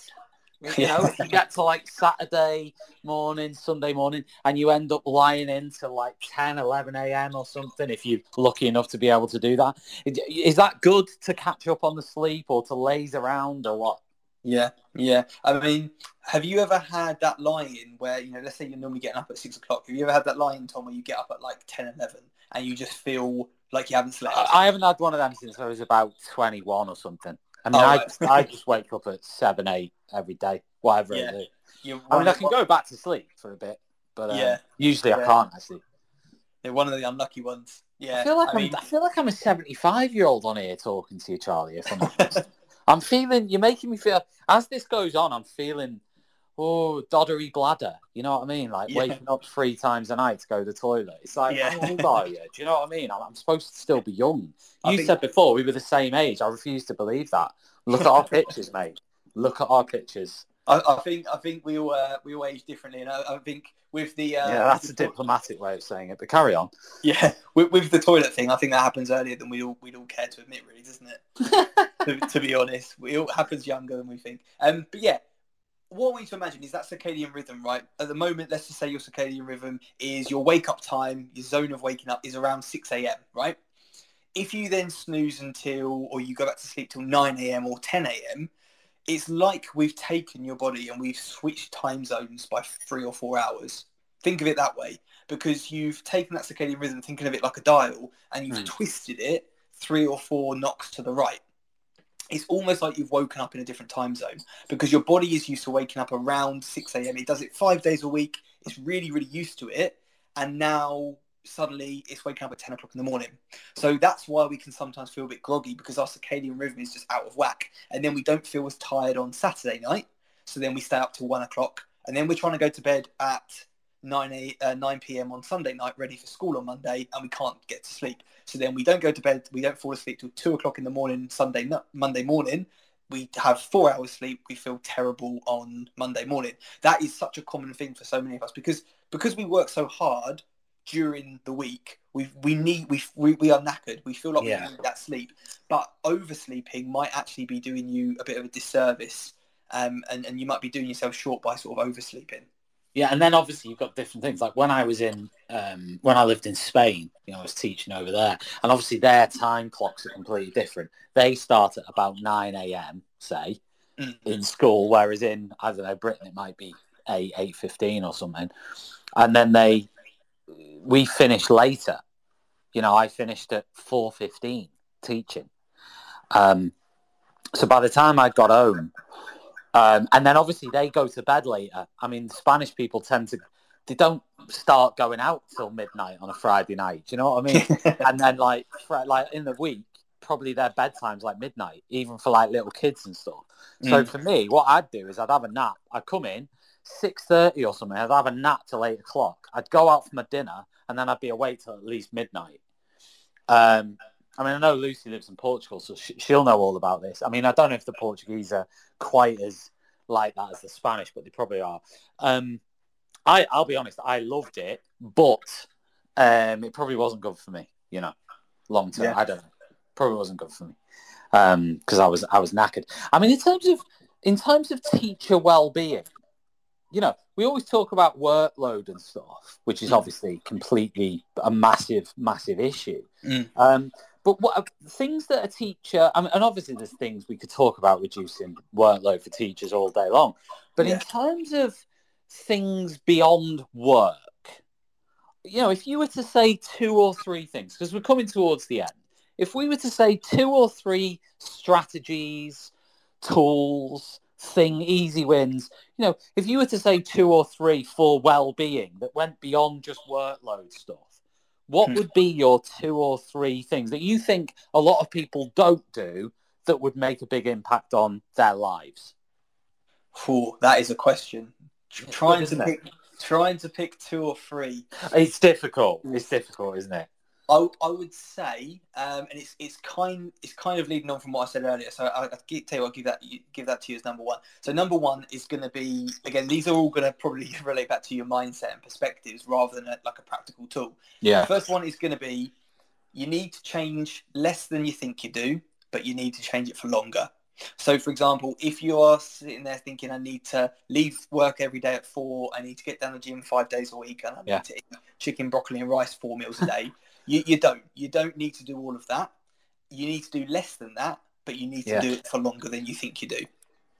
You know, if you get to like Saturday morning, Sunday morning, and you end up lying in till like 10, 11 a.m. or something, if you're lucky enough to be able to do that. Is that good to catch up on the sleep or to laze around or what? Yeah, yeah. I mean, have you ever had that lie-in where, you know, let's say you're normally getting up at six o'clock. Have you ever had that lie-in, Tom, where you get up at like 10, 11 and you just feel like you haven't slept? I haven't had one of them since I was about 21 or something. I mean, Oh, I, right. just, I just wake up at 7, 8 every day, whatever Yeah. I do. You're I mean, I can go back to sleep for a bit, but um, Yeah. usually I can't actually. You're one of the unlucky ones. Yeah. I feel like I I am mean, I feel like I'm a 75 year old on here talking to you, Charlie. If I'm honest, I'm feeling. You're making me feel. As this goes on, I'm feeling. Oh, doddery bladder. You know what I mean? Like Yeah. waking up three times a night to go to the toilet. It's like, Yeah. how old are you? Do you know what I mean? I'm, I'm supposed to still be young. I You think- said before we were the same age. I refuse to believe that. Look at our pictures, mate. Look at our pictures. I, I think I think we all uh, we all age differently, and I, I think with the uh, yeah, that's a with diplomatic way of saying it. But carry on. yeah with, with the toilet thing. I think that happens earlier than we all we'd all care to admit, really, doesn't it? to, to be honest, we all happens younger than we think. Um, but yeah, what we need to imagine is that circadian rhythm, right? At the moment, let's just say your circadian rhythm is your wake up time, your zone of waking up is around six a.m. Right? If you then snooze until, or you go back to sleep till nine a.m. or ten a.m. It's like we've taken your body and we've switched time zones by three or four hours. Think of it that way because you've taken that circadian rhythm, thinking of it like a dial, and you've Mm. twisted it three or four knocks to the right. It's almost like you've woken up in a different time zone because your body is used to waking up around 6 a.m. It does it five days a week. It's really, really used to it. And now suddenly it's waking up at 10 o'clock in the morning. So that's why we can sometimes feel a bit groggy because our circadian rhythm is just out of whack. And then we don't feel as tired on Saturday night. So then we stay up till one o'clock. And then we're trying to go to bed at 9, a, uh, 9 p.m. on Sunday night, ready for school on Monday, and we can't get to sleep. So then we don't go to bed, we don't fall asleep till 2 o'clock in the morning, Sunday, no- Monday morning. We have four hours sleep. We feel terrible on Monday morning. That is such a common thing for so many of us because because we work so hard during the week. We we need we we, we are knackered. We feel like Yeah. we need that sleep. But oversleeping might actually be doing you a bit of a disservice, um, and and you might be doing yourself short by sort of oversleeping. Yeah, and then obviously you've got different things. Like when I was in, um, when I lived in Spain, you know, I was teaching over there, and obviously their time clocks are completely different. They start at about nine a.m. say Mm. in school, whereas in I don't know Britain it might be eight eight fifteen or something, and then they we finish later. You know, I finished at four fifteen teaching. Um, so by the time I got home, um, and then obviously they go to bed later. I mean, Spanish people tend to they don't start going out till midnight on a Friday night. Do you know what I mean? and then like fr- like in the week, probably their bedtime's like midnight, even for like little kids and stuff. So Mm. for me, what I'd do is I'd have a nap. I'd come in six thirty or something. I'd have a nap till eight o'clock. I'd go out for my dinner, and then I'd be awake till at least midnight. Um, I mean, I know Lucy lives in Portugal, so sh- she'll know all about this. I mean, I don't know if the Portuguese are quite as like that as the Spanish, but they probably are. Um, I, I'll be honest, I loved it, but um, it probably wasn't good for me. You know, long term. Yeah. I don't know. Probably wasn't good for me because I was I was knackered. I mean, in terms of in terms of teacher well-being, you know, we always talk about workload and stuff, which is Mm. obviously completely a massive, massive issue. Mm. Um, but what uh, things that a teacher, I mean, and obviously there's things we could talk about reducing workload for teachers all day long. But Yeah. in terms of things beyond work, you know, if you were to say two or three things, because we're coming towards the end, if we were to say two or three strategies, tools, thing, easy wins, you know, if you were to say two or three for well-being that went beyond just workload stuff, what Hmm. would be your two or three things that you think a lot of people don't do that would make a big impact on their lives? Phew, that is a question. Trying good, to pick, trying to pick two or three. It's difficult. It's difficult, isn't it? I, I would say, um, and it's it's kind it's kind of leading on from what I said earlier. So I, I tell you, I'll give that give that to you as number one. So number one is going to be again. These are all going to probably relate back to your mindset and perspectives rather than a, like a practical tool. Yeah. The first one is going to be you need to change less than you think you do, but you need to change it for longer. So, for example, if you are sitting there thinking, I need to leave work every day at four, I need to get down the gym five days a week, and I need Yeah. to eat chicken, broccoli, and rice four meals a day, you, you don't. You don't need to do all of that. You need to do less than that, but you need to Yeah. do it for longer than you think you do.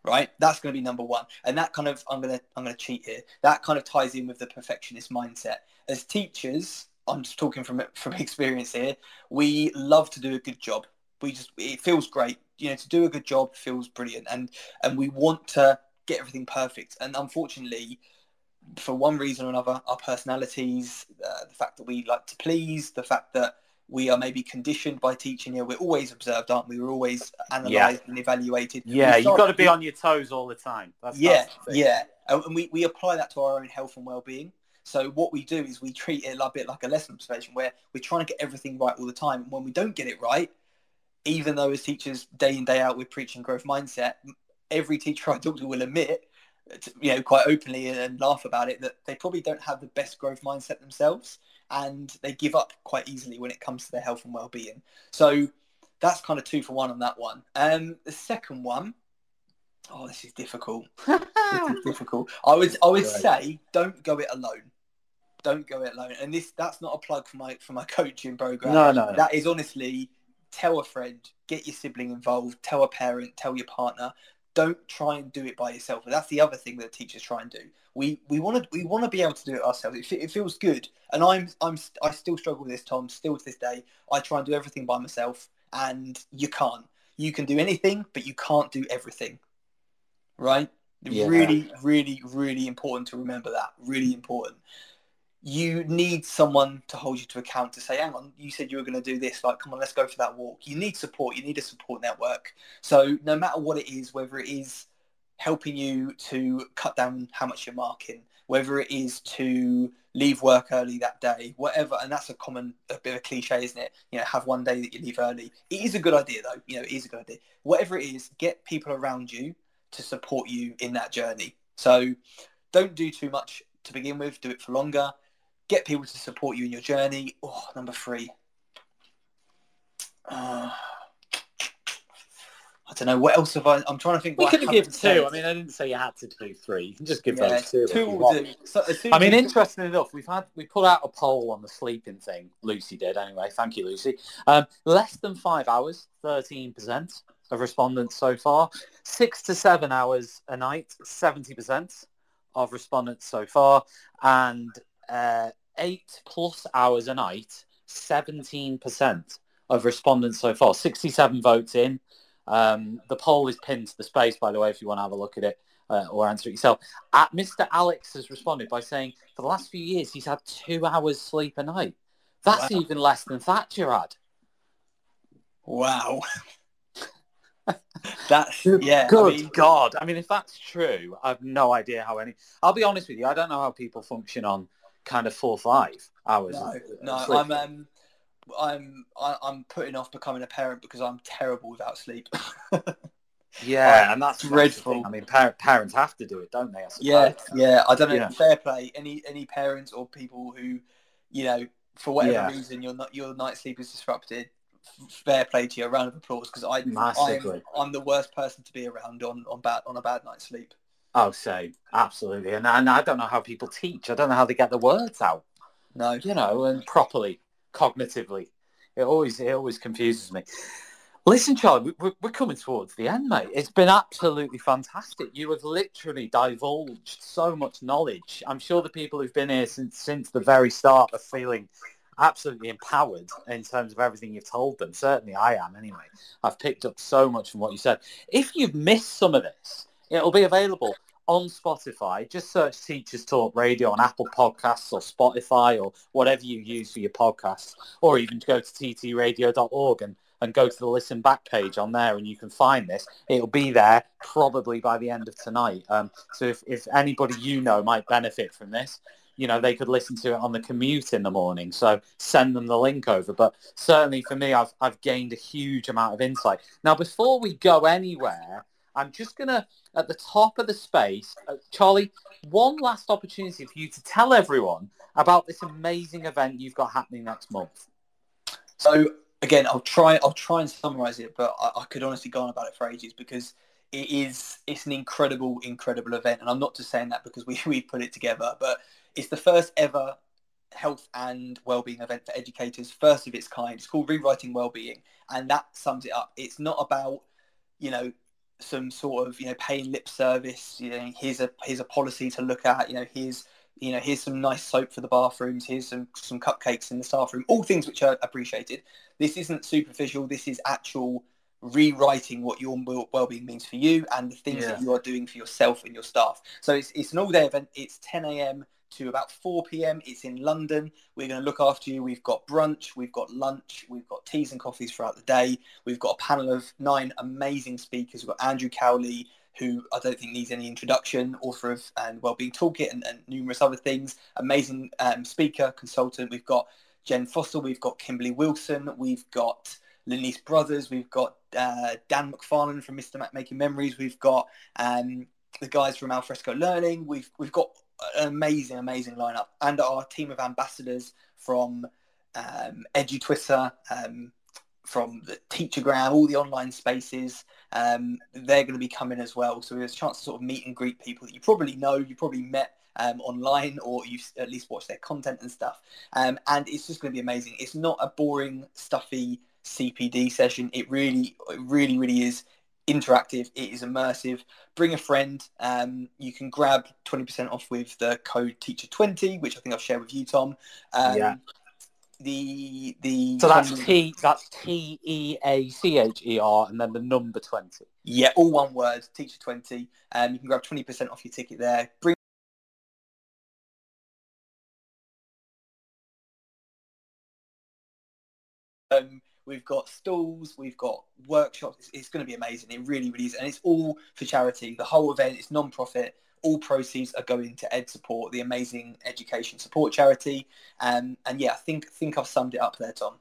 Right? That's going to be number one. And that kind of, I'm going to, I'm going to cheat here. That kind of ties in with the perfectionist mindset. As teachers, I'm just talking from from experience here. We love to do a good job. We just it feels great. You know, to do a good job feels brilliant, and and we want to get everything perfect. And unfortunately, for one reason or another, our personalities, uh, the fact that we like to please, the fact that we are maybe conditioned by teaching. here. We're always observed, aren't we? We're always analysed and evaluated. Yeah, We you've got to be on your toes all the time. That's, yeah, that's yeah, and we, we apply that to our own health and well-being. So what we do is we treat it a bit like a lesson observation, where we're trying to get everything right all the time. And when we don't get it right, even though as teachers day in day out we're preaching growth mindset, every teacher I talk to will admit, you know, quite openly and laugh about it that they probably don't have the best growth mindset themselves, and they give up quite easily when it comes to their health and well-being. So that's kind of two for one on that one. Um, the second one, oh, this is difficult. This is difficult. I would I would say don't go it alone. Don't go it alone. And this that's not a plug for my for my coaching program. No, no, no. That is honestly tell a friend, get your sibling involved, tell a parent, tell your partner. Don't try and do it by yourself. That's the other thing that teachers try and do. We we want to we want to be able to do it ourselves. It, it feels good, and I'm I'm I still struggle with this, Tom. Still to this day, I try and do everything by myself, and you can't. You can do anything, but you can't do everything. Right? Yeah. Really, really, really important to remember that. Really important. You need someone to hold you to account to say, hang on, you said you were going to do this. Like, come on, let's go for that walk. You need support. You need a support network. So no matter what it is, whether it is helping you to cut down how much you're marking, whether it is to leave work early that day, whatever, and that's a common, a bit of a cliche, isn't it? You know, have one day that you leave early. It is a good idea though. You know, it is a good idea. Whatever it is, get people around you to support you in that journey. So don't do too much to begin with. Do it for longer. Get people to support you in your journey. Oh, number three. Uh, I don't know. What else have I? I'm trying to think. We could given two. I mean, I didn't say you had to do three. You can just give Yeah, those two. two will do. So, I mean, interesting enough, we've had we put out a poll on the sleeping thing. Lucy did anyway. Thank you, Lucy. Um, less than five hours, thirteen percent of respondents so far. Six to seven hours a night, seventy percent of respondents so far, and uh, eight plus hours a night, seventeen percent of respondents so far. Sixty-seven votes in. Um, the poll is pinned to the space, by the way, if you want to have a look at it uh, or answer it yourself. Uh, Mr. Alex has responded by saying for the last few years he's had two hours sleep a night. That's Wow. even less than Thatcher had. wow. That's yeah. Good I mean, God. I mean, if that's true, I have no idea how any... I'll be honest with you, I don't know how people function on kind of four, five hours. no, no. sleep. I'm um, I'm I, I'm putting off becoming a parent because I'm terrible without sleep. Yeah, and that's dreadful. I mean, par- parents have to do it, don't they? I suppose. yeah, yeah. I don't know. Yeah. Fair play. Any any parents or people who, you know, for whatever Yeah. reason your not your night sleep is disrupted. Fair play to you. A round of applause because I I'm, I'm the worst person to be around on on bad on a bad night's sleep. Oh, same. Absolutely. And, and I don't know how people teach. I don't know how they get the words out. No. you know, and properly, cognitively. It always it always confuses me. Listen, Charlie, we- we're, we're coming towards the end, mate. It's been absolutely fantastic. You have literally divulged so much knowledge. I'm sure the people who've been here since since the very start are feeling absolutely empowered in terms of everything you've told them. Certainly I am anyway. I've picked up so much from what you said. If you've missed some of this, it'll be available on Spotify. Just search Teachers Talk Radio on Apple Podcasts or Spotify or whatever you use for your podcasts, or even go to ttradio.org and, and go to the listen back page on there and you can find this. It'll be there probably by the end of tonight. Um, so if, if anybody you know might benefit from this, you know, they could listen to it on the commute in the morning. So send them the link over. But certainly for me, I've, I've gained a huge amount of insight. Now, before we go anywhere, I'm just going to, at the top of the space, uh, Charlie, one last opportunity for you to tell everyone about this amazing event you've got happening next month. So again, I'll try, I'll try and summarize it, but I, I could honestly go on about it for ages because it is, it's an incredible, incredible event. And I'm not just saying that because we, we put it together, but it's the first ever health and well-being event for educators, first of its kind. It's called Rewriting Wellbeing, and that sums it up. It's not about, you know, some sort of you know paying lip service. You know, here's a here's a policy to look at. You know, here's you know here's some nice soap for the bathrooms. Here's some some cupcakes in the staff room. All things which are appreciated. This isn't superficial. This is actual rewriting what your well-being means for you and the things yeah. that you are doing for yourself and your staff. So it's, it's an all-day event. It's 10 a.m to about 4 p.m. It's in London. We're going to look after you. We've got brunch, we've got lunch, we've got teas and coffees throughout the day. We've got a panel of nine amazing speakers. We've got Andrew Cowley, who I don't think needs any introduction, author of and Wellbeing Toolkit and, and numerous other things. Amazing um, speaker, consultant. We've got Jen Foster, we've got Kimberly Wilson, we've got Lenise Brothers, we've got uh, Dan McFarland from Mr. Mac Making Memories, we've got um, the guys from Alfresco Learning, we've we've got amazing, amazing lineup, and our team of ambassadors from um, EduTwitter, um, from the Teachergram, all the online spaces. Um, they're going to be coming as well. So there's a chance to sort of meet and greet people that you probably know, you probably met um, online, or you've at least watched their content and stuff. Um, and it's just going to be amazing. It's not a boring, stuffy CPD session. It really, it really, really is interactive. It is immersive. Bring a friend. Um, you can grab 20% off with the code teacher20, which I think I'll share with you, Tom. Um, yeah. The the so that's T that's T E A C H E R and then the number twenty. Yeah, all one word. Teacher twenty. Um, you can grab twenty percent off your ticket there. Bring um, We've got stalls, we've got workshops. It's, it's going to be amazing. It really, really is. And it's all for charity. The whole event is non-profit. All proceeds are going to Ed Support, the amazing education support charity. Um, and yeah, I think think I've summed it up there, Tom.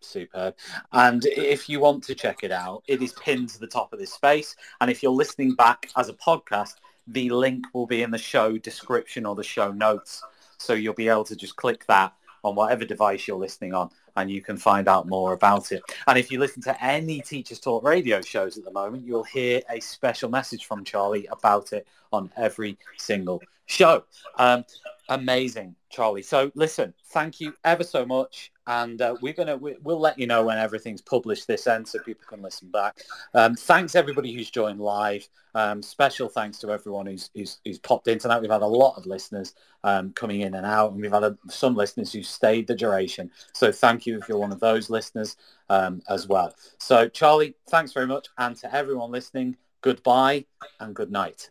Superb. And if you want to check it out, it is pinned to the top of this space. And if you're listening back as a podcast, the link will be in the show description or the show notes. So you'll be able to just click that on whatever device you're listening on and you can find out more about it. And if you listen to any Teachers Talk radio shows at the moment, you'll hear a special message from Charlie about it on every single show. Um, amazing, Charlie. So listen, thank you ever so much. And uh, we're gonna we, will let you know when everything's published this end, so people can listen back. Um, thanks everybody who's joined live. Um, special thanks to everyone who's, who's, who's popped in tonight. We've had a lot of listeners um, coming in and out, and we've had a, some listeners who stayed the duration. So thank you if you're one of those listeners um, as well. So Charlie, thanks very much, and to everyone listening, goodbye and good night.